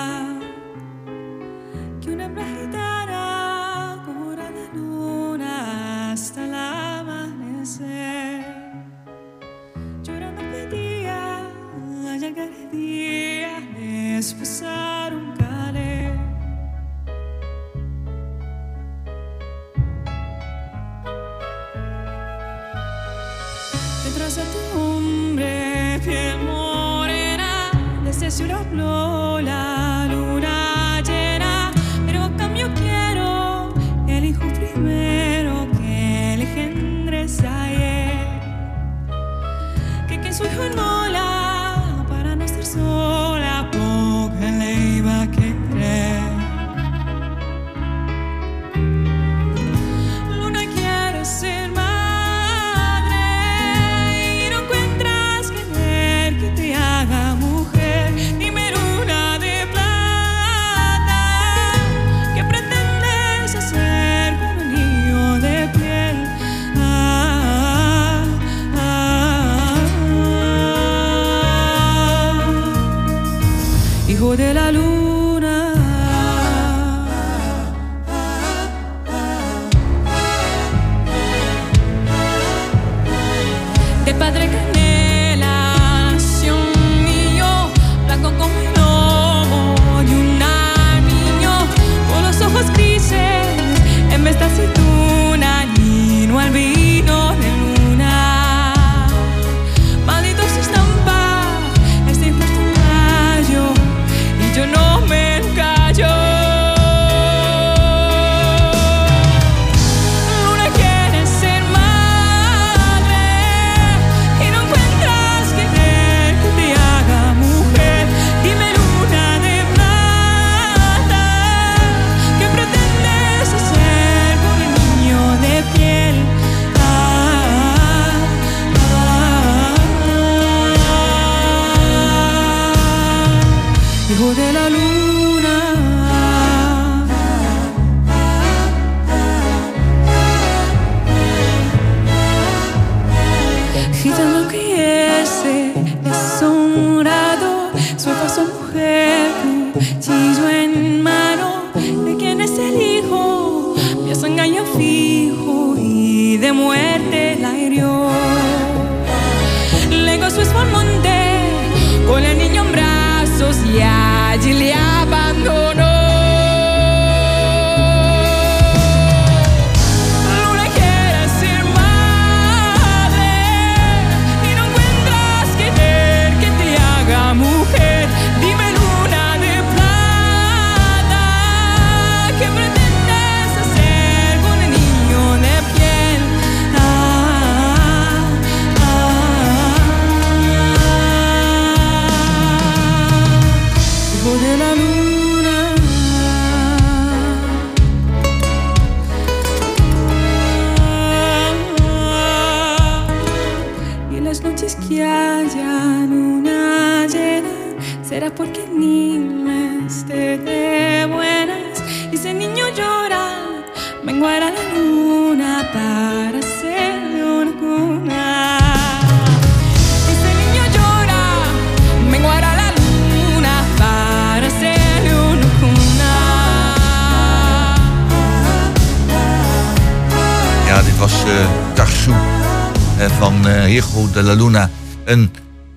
F: Van Hijo de la Luna. Een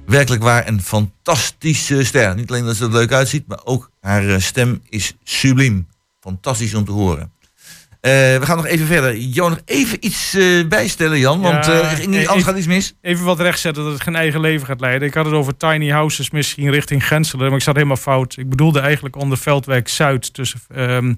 F: werkelijk waar een fantastische ster. Niet alleen dat ze er leuk uitziet, maar ook haar eh, stem is subliem. Fantastisch om te horen. Eh, we gaan nog even verder. Jo, nog even iets bijstellen, Jan. Want
C: Ja,
F: eh, anders gaat iets mis.
C: Even wat rechtzetten dat het geen eigen leven gaat leiden. Ik had het over tiny houses misschien richting Grenselen, maar ik zat helemaal fout. Ik bedoelde eigenlijk onder Veldwijk Zuid tussen ehm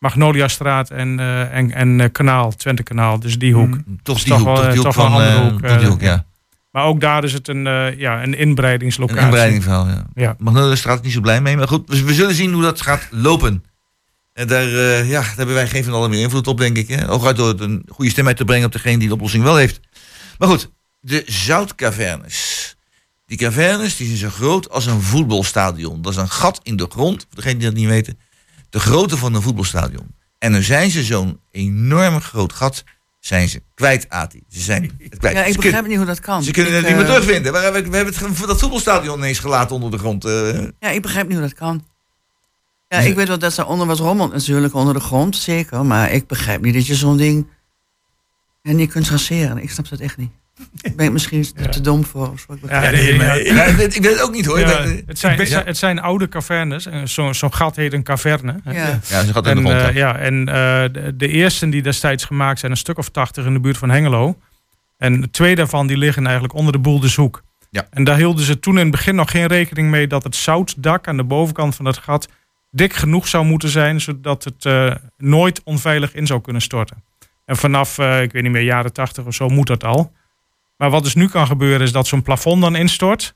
C: Magnoliastraat en, eh, en, en eh, Kanaal, Twente Kanaal. Dus die hoek.
F: Toch
C: Is
F: die
C: toch
F: hoek,
C: wel,
F: toch die
C: eh,
F: hoek
C: toch wel
F: van
C: een andere hoek,
F: toch die hoek, ja.
C: Maar ook daar is het een, ja, een inbreidingslocatie.
F: Een inbreidingverhaal, ja.
C: Ja.
F: Magnoliastraat is niet zo blij mee. Maar goed, we, we zullen zien hoe dat gaat lopen. En daar, ja, daar hebben wij geen van allen meer invloed op, denk ik. Hè? Hooguit door het een goede stem uit te brengen op degene die de oplossing wel heeft. Maar goed, de zoutcavernes. Die cavernes die zijn zo groot als een voetbalstadion. Dat is een gat in de grond, voor degene die dat niet weten. De grootte van een voetbalstadion. En dan zijn ze zo'n enorm groot gat
B: zijn ze kwijt, Ati. Ze zijn het kwijt.
E: Ja, ik
B: Ze
E: begrijp niet hoe dat kan.
B: Ze kunnen
E: Ik,
B: het niet meer
E: eh,
B: terugvinden. We hebben, we hebben het, dat voetbalstadion ineens gelaten onder de grond. eh.
E: Ja, ik begrijp niet hoe dat kan. Ja, ik weet wel dat er onder wat rommelt natuurlijk, onder de grond, zeker. Maar ik begrijp niet dat je zo'n ding en niet kunt traceren. Ik snap dat echt niet. Ben ik misschien
C: Ja.
E: te dom voor? ik
C: Ja, nee,
B: Ja, ik weet het ook niet hoor.
C: Het, zijn,
B: ben-
C: het zijn- het zijn oude cavernes. en Zo'n zo'n gat heet een caverne.
E: Ja.
B: Ja, ze gaat in de
C: En,
B: grond.
C: eh, ja, en eh, de, de eerste die destijds gemaakt zijn, een stuk of tachtig in de buurt van Hengelo. En twee daarvan die liggen eigenlijk onder de Boeldershoek.
B: Ja.
C: En daar hielden ze toen in het begin nog geen rekening mee dat het zoutdak aan de bovenkant van het gat dik genoeg zou moeten zijn, zodat het eh, nooit onveilig in zou kunnen storten. En vanaf, eh, ik weet niet meer, jaren tachtig of zo moet dat al. Maar wat dus nu kan gebeuren is dat zo'n plafond dan instort.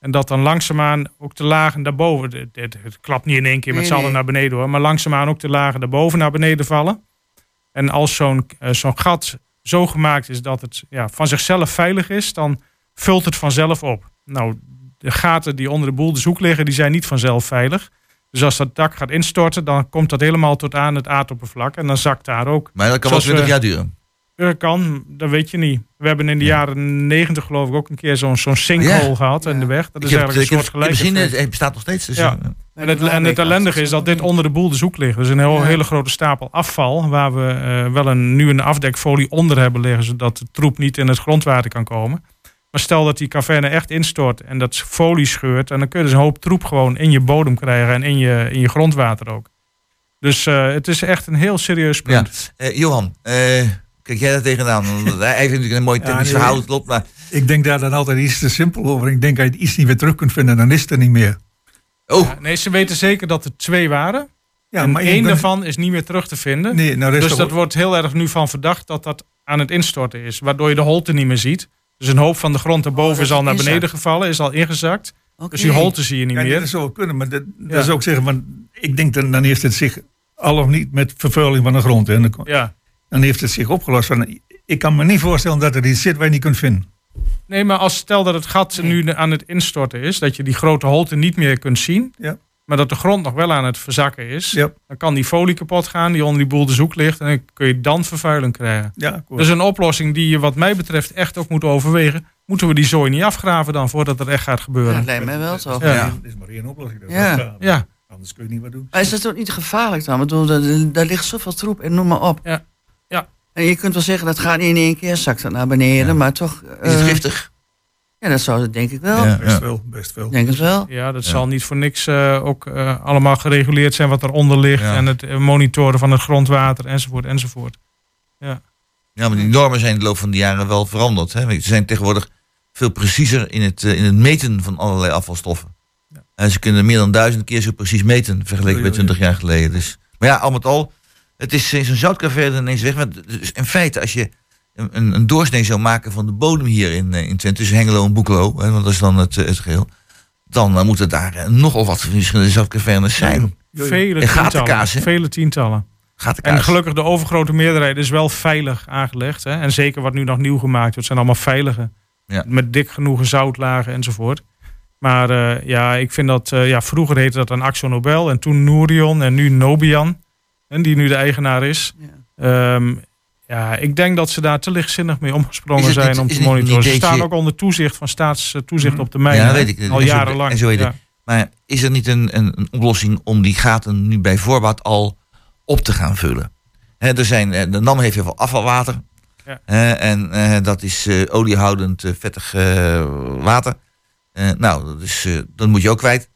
C: En dat dan langzaamaan ook de lagen daarboven, het, het, het klapt niet in één keer met
E: Nee,
C: z'n allen
E: nee.
C: naar beneden hoor, maar langzaamaan ook de lagen daarboven naar beneden vallen. En als zo'n eh, zo'n gat zo gemaakt is dat het ja, van zichzelf veilig is, dan vult het vanzelf op. Nou, de gaten die onder de boel de zoek liggen, die zijn niet vanzelf veilig. Dus als dat dak gaat instorten, dan komt dat helemaal tot aan het aardoppervlak en dan zakt daar ook.
B: Maar dat kan wel
C: Zoals
B: 20
C: we-
B: jaar duren.
C: Eh, kan, dat weet je niet. We hebben in de jaren negentig geloof ik ook een keer zo'n zo'n sinkhole
B: Ja.
C: gehad in de weg. Dat is
B: heb,
C: eigenlijk een soort gelijke
B: het, het bestaat nog steeds. Dus,
C: Ja. en het, en het ellendige is dat dit onder de boel de zoek ligt. Dus een heel,
E: Ja.
C: hele grote stapel afval. Waar we eh, wel een, nu een afdekfolie onder hebben liggen. Zodat de troep niet in het grondwater kan komen. Maar stel dat die caverne echt instort en dat folie scheurt. En dan kun je dus een hoop troep gewoon in je bodem krijgen. En in je, in je grondwater ook. Dus eh, het is echt een heel serieus
B: ja.
C: punt.
B: Eh, Johan, eh, kijk jij daar tegenaan? Want Hij heeft natuurlijk een mooi *laughs*
D: Ja,
B: technisch
D: nee.
B: verhaal, dat klopt. Maar
D: Ik denk daar dan altijd iets te simpel over. Ik denk als je iets niet weer terug kunt vinden, dan is het er niet meer.
B: oh,
C: Ja, nee, ze weten zeker dat er twee waren.
D: Ja,
C: en
D: maar
C: één
D: ben-
C: daarvan is niet meer terug te vinden.
D: Nee, nou,
C: Dus
D: toch-
C: dat wordt heel erg nu van verdacht dat dat aan het instorten is. Waardoor je de holte niet meer ziet. Dus een hoop van de grond daarboven
E: Oh, dat
C: is al
E: het
C: naar
E: inzakt.
C: beneden gevallen, is al ingezakt.
E: Oké.
C: Dus die holte zie je niet
D: Ja,
C: meer.
D: dat zou wel kunnen, maar dat,
C: Ja.
D: dat zou ik zeggen. Want ik denk dan, dan heeft het zich al of niet met vervuiling van de grond. Hè, dan,
C: Ja.
D: Dan heeft het zich opgelost. Van, ik kan me niet voorstellen dat er iets zit waar je niet kunt vinden.
C: Nee, maar als stel dat het gat nu aan het instorten is, dat je die grote holte niet meer kunt zien,
D: Ja.
C: maar dat de grond nog wel aan het verzakken is,
D: Ja,
C: dan kan die folie kapot gaan die onder die boel de zoek ligt en dan kun je dan vervuiling krijgen.
D: ja.
C: Dus een oplossing die je wat mij betreft echt ook moet overwegen. Moeten we die zooi niet afgraven dan voordat het echt gaat
E: Ja,
C: gebeuren?
E: dat lijkt mij wel toch.
C: Ja.
D: Er is maar één oplossing. Dat
E: Ja.
D: Anders kun je niet wat doen.
E: Maar is dat ook niet gevaarlijk dan? Ik bedoel, daar, daar ligt zoveel troep en noem maar op.
C: Ja. Ja.
E: En je kunt wel zeggen, dat gaat niet in één keer, zakt het naar beneden.
B: Ja.
E: Maar toch...
B: is het
E: eh,
B: giftig?
E: Ja, dat zou het denk ik wel.
B: Ja.
D: Best wel, best wel.
E: Denk het wel.
C: ja dat
B: Ja.
C: zal niet voor niks eh, ook eh, allemaal gereguleerd zijn wat eronder ligt.
B: Ja.
C: En het monitoren van het grondwater enzovoort enzovoort.
B: Ja, maar die normen zijn in de loop van de jaren wel veranderd. Hè? Ze zijn tegenwoordig veel preciezer in het, in het meten van allerlei afvalstoffen.
C: Ja.
B: En ze kunnen meer dan duizend keer zo precies meten, vergeleken met
D: Ja, ja, ja.
B: 20 jaar geleden. Dus, maar ja, al met al, het is is een zoutcaverne ineens weg. Maar dus in feite, als je een, een, een doorsnee zou maken van de bodem hier in, eh, in Twente, tussen Hengelo en Boekelo, hè, want dat is dan het, eh, het geheel, dan eh, moeten daar nogal wat verschillende zoutcavernes zijn.
C: Vele
B: En
C: tientallen.
B: hè?
C: Vele tientallen. En gelukkig de overgrote meerderheid is wel veilig aangelegd. Hè? En zeker wat nu nog nieuw gemaakt wordt, zijn allemaal veilige.
B: Ja.
C: Met dik genoeg zoutlagen enzovoort. Maar eh, ja, ik vind dat... eh, ja, vroeger heette dat dan Axo Nobel en toen Nourion en nu Nobian. En die nu de eigenaar is.
E: Ja.
C: Ehm, ja, ik denk dat ze daar te lichtzinnig mee omgesprongen zijn
B: niet-
C: om te monitoren. Ze staan ook onder toezicht van staatstoezicht
D: Mhm.
C: op de mijnen.
B: Ja,
C: hè?
B: weet ik.
C: Al jarenlang.
B: en zo.
C: Ja.
B: Maar is er niet een, een, een oplossing om die gaten nu bij voorbaat al op te gaan vullen? Er zijn, eh, de NAM heeft heel veel afvalwater.
C: Ja.
B: En eh, dat is eh, oliehoudend, eh, vettig water. Nou, dat, is, dat moet je ook kwijt.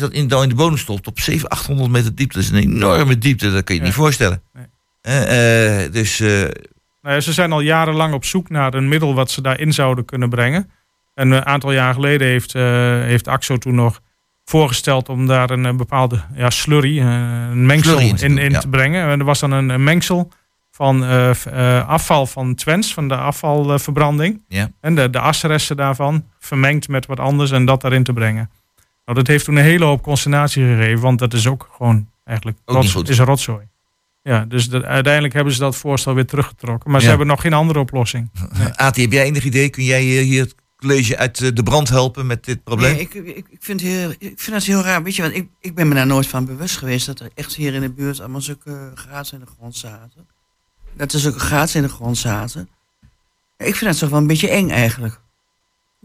B: Als dat in, dan in de bodem stopt op 700, 800 meter diepte, dat is een enorme diepte, dat kun je
C: Ja.
B: niet voorstellen.
C: Nee.
B: Eh, eh, dus eh,
C: Nou ja, ze zijn al jarenlang op zoek naar een middel wat ze daarin zouden kunnen brengen. En een aantal jaar geleden heeft, heeft AXO toen nog voorgesteld om daar een, bepaalde ja, slurry, een mengsel
B: Slurry in te
C: in,
B: ja.
C: te brengen. En er was dan een, een mengsel van afval van Twents, van de afvalverbranding.
B: Ja.
C: En de, de asresten daarvan, vermengd met wat anders en dat daarin te brengen. Nou, dat heeft toen een hele hoop consternatie gegeven, want dat is ook gewoon eigenlijk
B: Ook goed.
C: is rotzooi. Ja, dus de- uiteindelijk hebben ze dat voorstel weer teruggetrokken. Maar ze hebben nog geen andere oplossing. *laughs*
B: Ati, heb jij enig idee? Kun jij eh, hier het college uit eh, de brand helpen met dit probleem?
E: Nee, ik, ik, ik, vind heel, ik vind het heel raar. Weet je, want ik, ik ben me daar nooit van bewust geweest dat er echt hier in de buurt allemaal zulke gaten in de grond zaten. Dat er zulke gaten in de grond zaten. Ik vind het toch wel een beetje eng eigenlijk.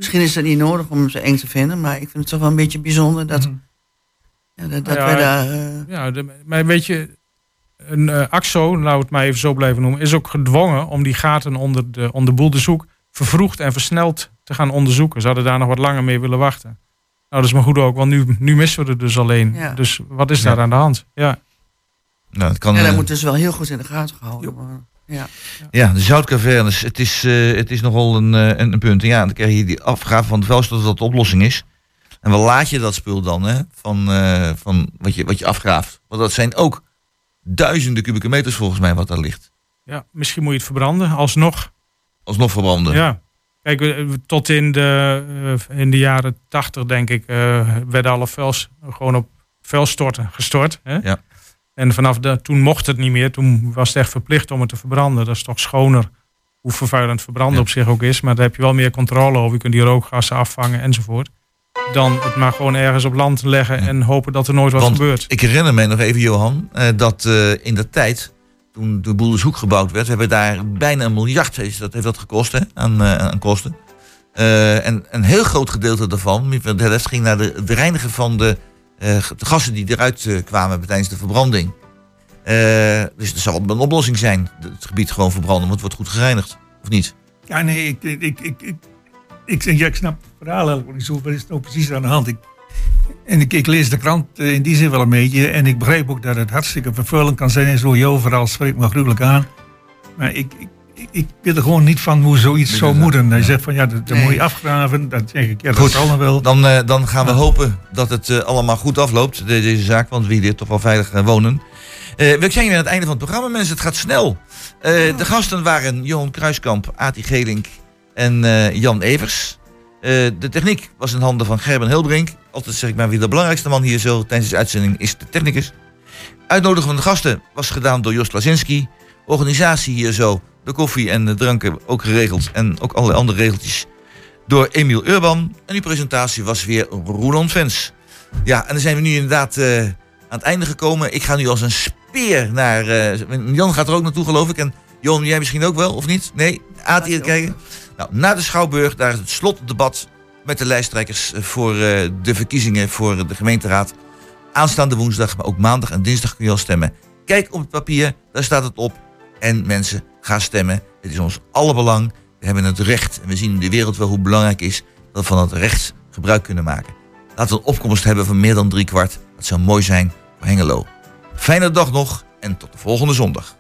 E: Misschien is het niet nodig om hem zo eng te vinden, maar ik vind het toch wel een beetje bijzonder dat,
D: Mhm.
E: ja, dat, dat
C: Ja,
E: wij daar. eh,
C: Ja, de- maar weet je, een eh, AXO, nou het maar even zo blijven noemen, is ook gedwongen om die gaten onder de, onder boel de zoek vervroegd en versneld te gaan onderzoeken. Ze hadden daar nog wat langer mee willen wachten. Nou, dat is maar goed ook, want nu, nu missen we er dus alleen.
E: Ja.
C: Dus wat is
B: Ja.
C: daar aan de hand? Ja,
B: Nou, het kan,
E: ja, dat
B: eh,
E: moet dus wel heel goed in de gaten gehouden worden. Ja.
B: Ja, de zoutcavernes, het is, eh, het is nogal een, eh, een, een punt. En ja, dan krijg je die afgave van het vuilstof dat dat de oplossing is. En waar laat je dat spul dan, hè? Van, eh, van wat, je, wat je afgraaft. Want dat zijn ook duizenden kubieke meters volgens mij wat daar ligt.
C: ja, misschien moet je het verbranden, alsnog.
B: Alsnog verbranden.
C: Ja. Kijk, tot in de, in de jaren tachtig, denk ik, eh, werden alle vuils gewoon op vuilstorten gestort. Hè?
B: Ja.
C: En vanaf de, toen mocht het niet meer. Toen was het echt verplicht om het te verbranden. Dat is toch schoner hoe vervuilend verbranden
B: Ja.
C: op zich ook is. Maar daar heb je wel meer controle over. Je kunt die rookgassen afvangen enzovoort. Dan het maar gewoon ergens op land leggen
B: Ja.
C: en hopen dat er nooit wat
B: Want
C: gebeurt.
B: Ik herinner me nog even, Johan, eh, dat eh, in de tijd, toen de Boelershoek gebouwd werd, hebben we daar bijna een miljard, is dat heeft dat gekost, hè, aan, eh, aan kosten. En een heel groot gedeelte daarvan, de helft, ging naar de, de reinigen van de, de gassen die eruit eh, kwamen tijdens de verbranding. Eh, dus het zal een oplossing zijn, het gebied gewoon verbranden, want het wordt goed gereinigd, of niet?
D: Ja, nee, ik, ik, ik, ik, ik, snap het verhaal eigenlijk niet zo. Wat is nou precies aan de hand? Ik, en ik, lees de krant eh, in die zin wel een beetje. En ik begrijp ook dat het hartstikke vervuilend kan zijn. En zo, je overal spreekt me gruwelijk aan. Maar ik, ik, ik weet er gewoon niet van hoe zoiets
B: Dit
D: zou moeten. Hij
B: ja.
D: zegt van ja, dat, dat
E: Nee.
D: moet je afgraven. Dan zeg ik, ja, dat
B: Goed.
D: zal nog wel.
B: Dan, eh, dan gaan we hopen dat het eh, allemaal goed afloopt, de- deze zaak, want we hier toch wel veilig eh, wonen. Eh, we zijn weer aan het einde van het programma, mensen. Het gaat snel. Eh, De gasten waren Johan Kruiskamp, Ati Gelink en eh, Jan Evers. Eh, de techniek was in handen van Gerben Hilbrink. Altijd zeg ik maar wie de belangrijkste man hier zo tijdens de uitzending is de technicus. Uitnodigen van de gasten was gedaan door Jos Lazinski. Organisatie hier zo, de koffie en de dranken ook geregeld. En ook allerlei andere regeltjes door Emiel Urban. En die presentatie was weer Roland Vens. Ja, en dan zijn we nu inderdaad eh, aan het einde gekomen. Ik ga nu als een speer naar... eh, Jan gaat er ook naartoe, geloof ik. En Jon, jij misschien ook wel, of niet? Nee? Aad hier kijken? Nou, naar de Schouwburg, daar is het slotdebat met de lijsttrekkers voor eh, de verkiezingen voor de gemeenteraad. Aanstaande woensdag, maar ook maandag en dinsdag kun je al stemmen. Kijk op het papier, daar staat het op. En mensen, ga stemmen. Het is ons alle belang. We hebben het recht. En we zien in de wereld wel hoe belangrijk is dat we van het recht gebruik kunnen maken. Laten we een opkomst hebben van meer dan drie kwart. Dat zou mooi zijn voor Hengelo. Fijne dag nog en tot de volgende zondag.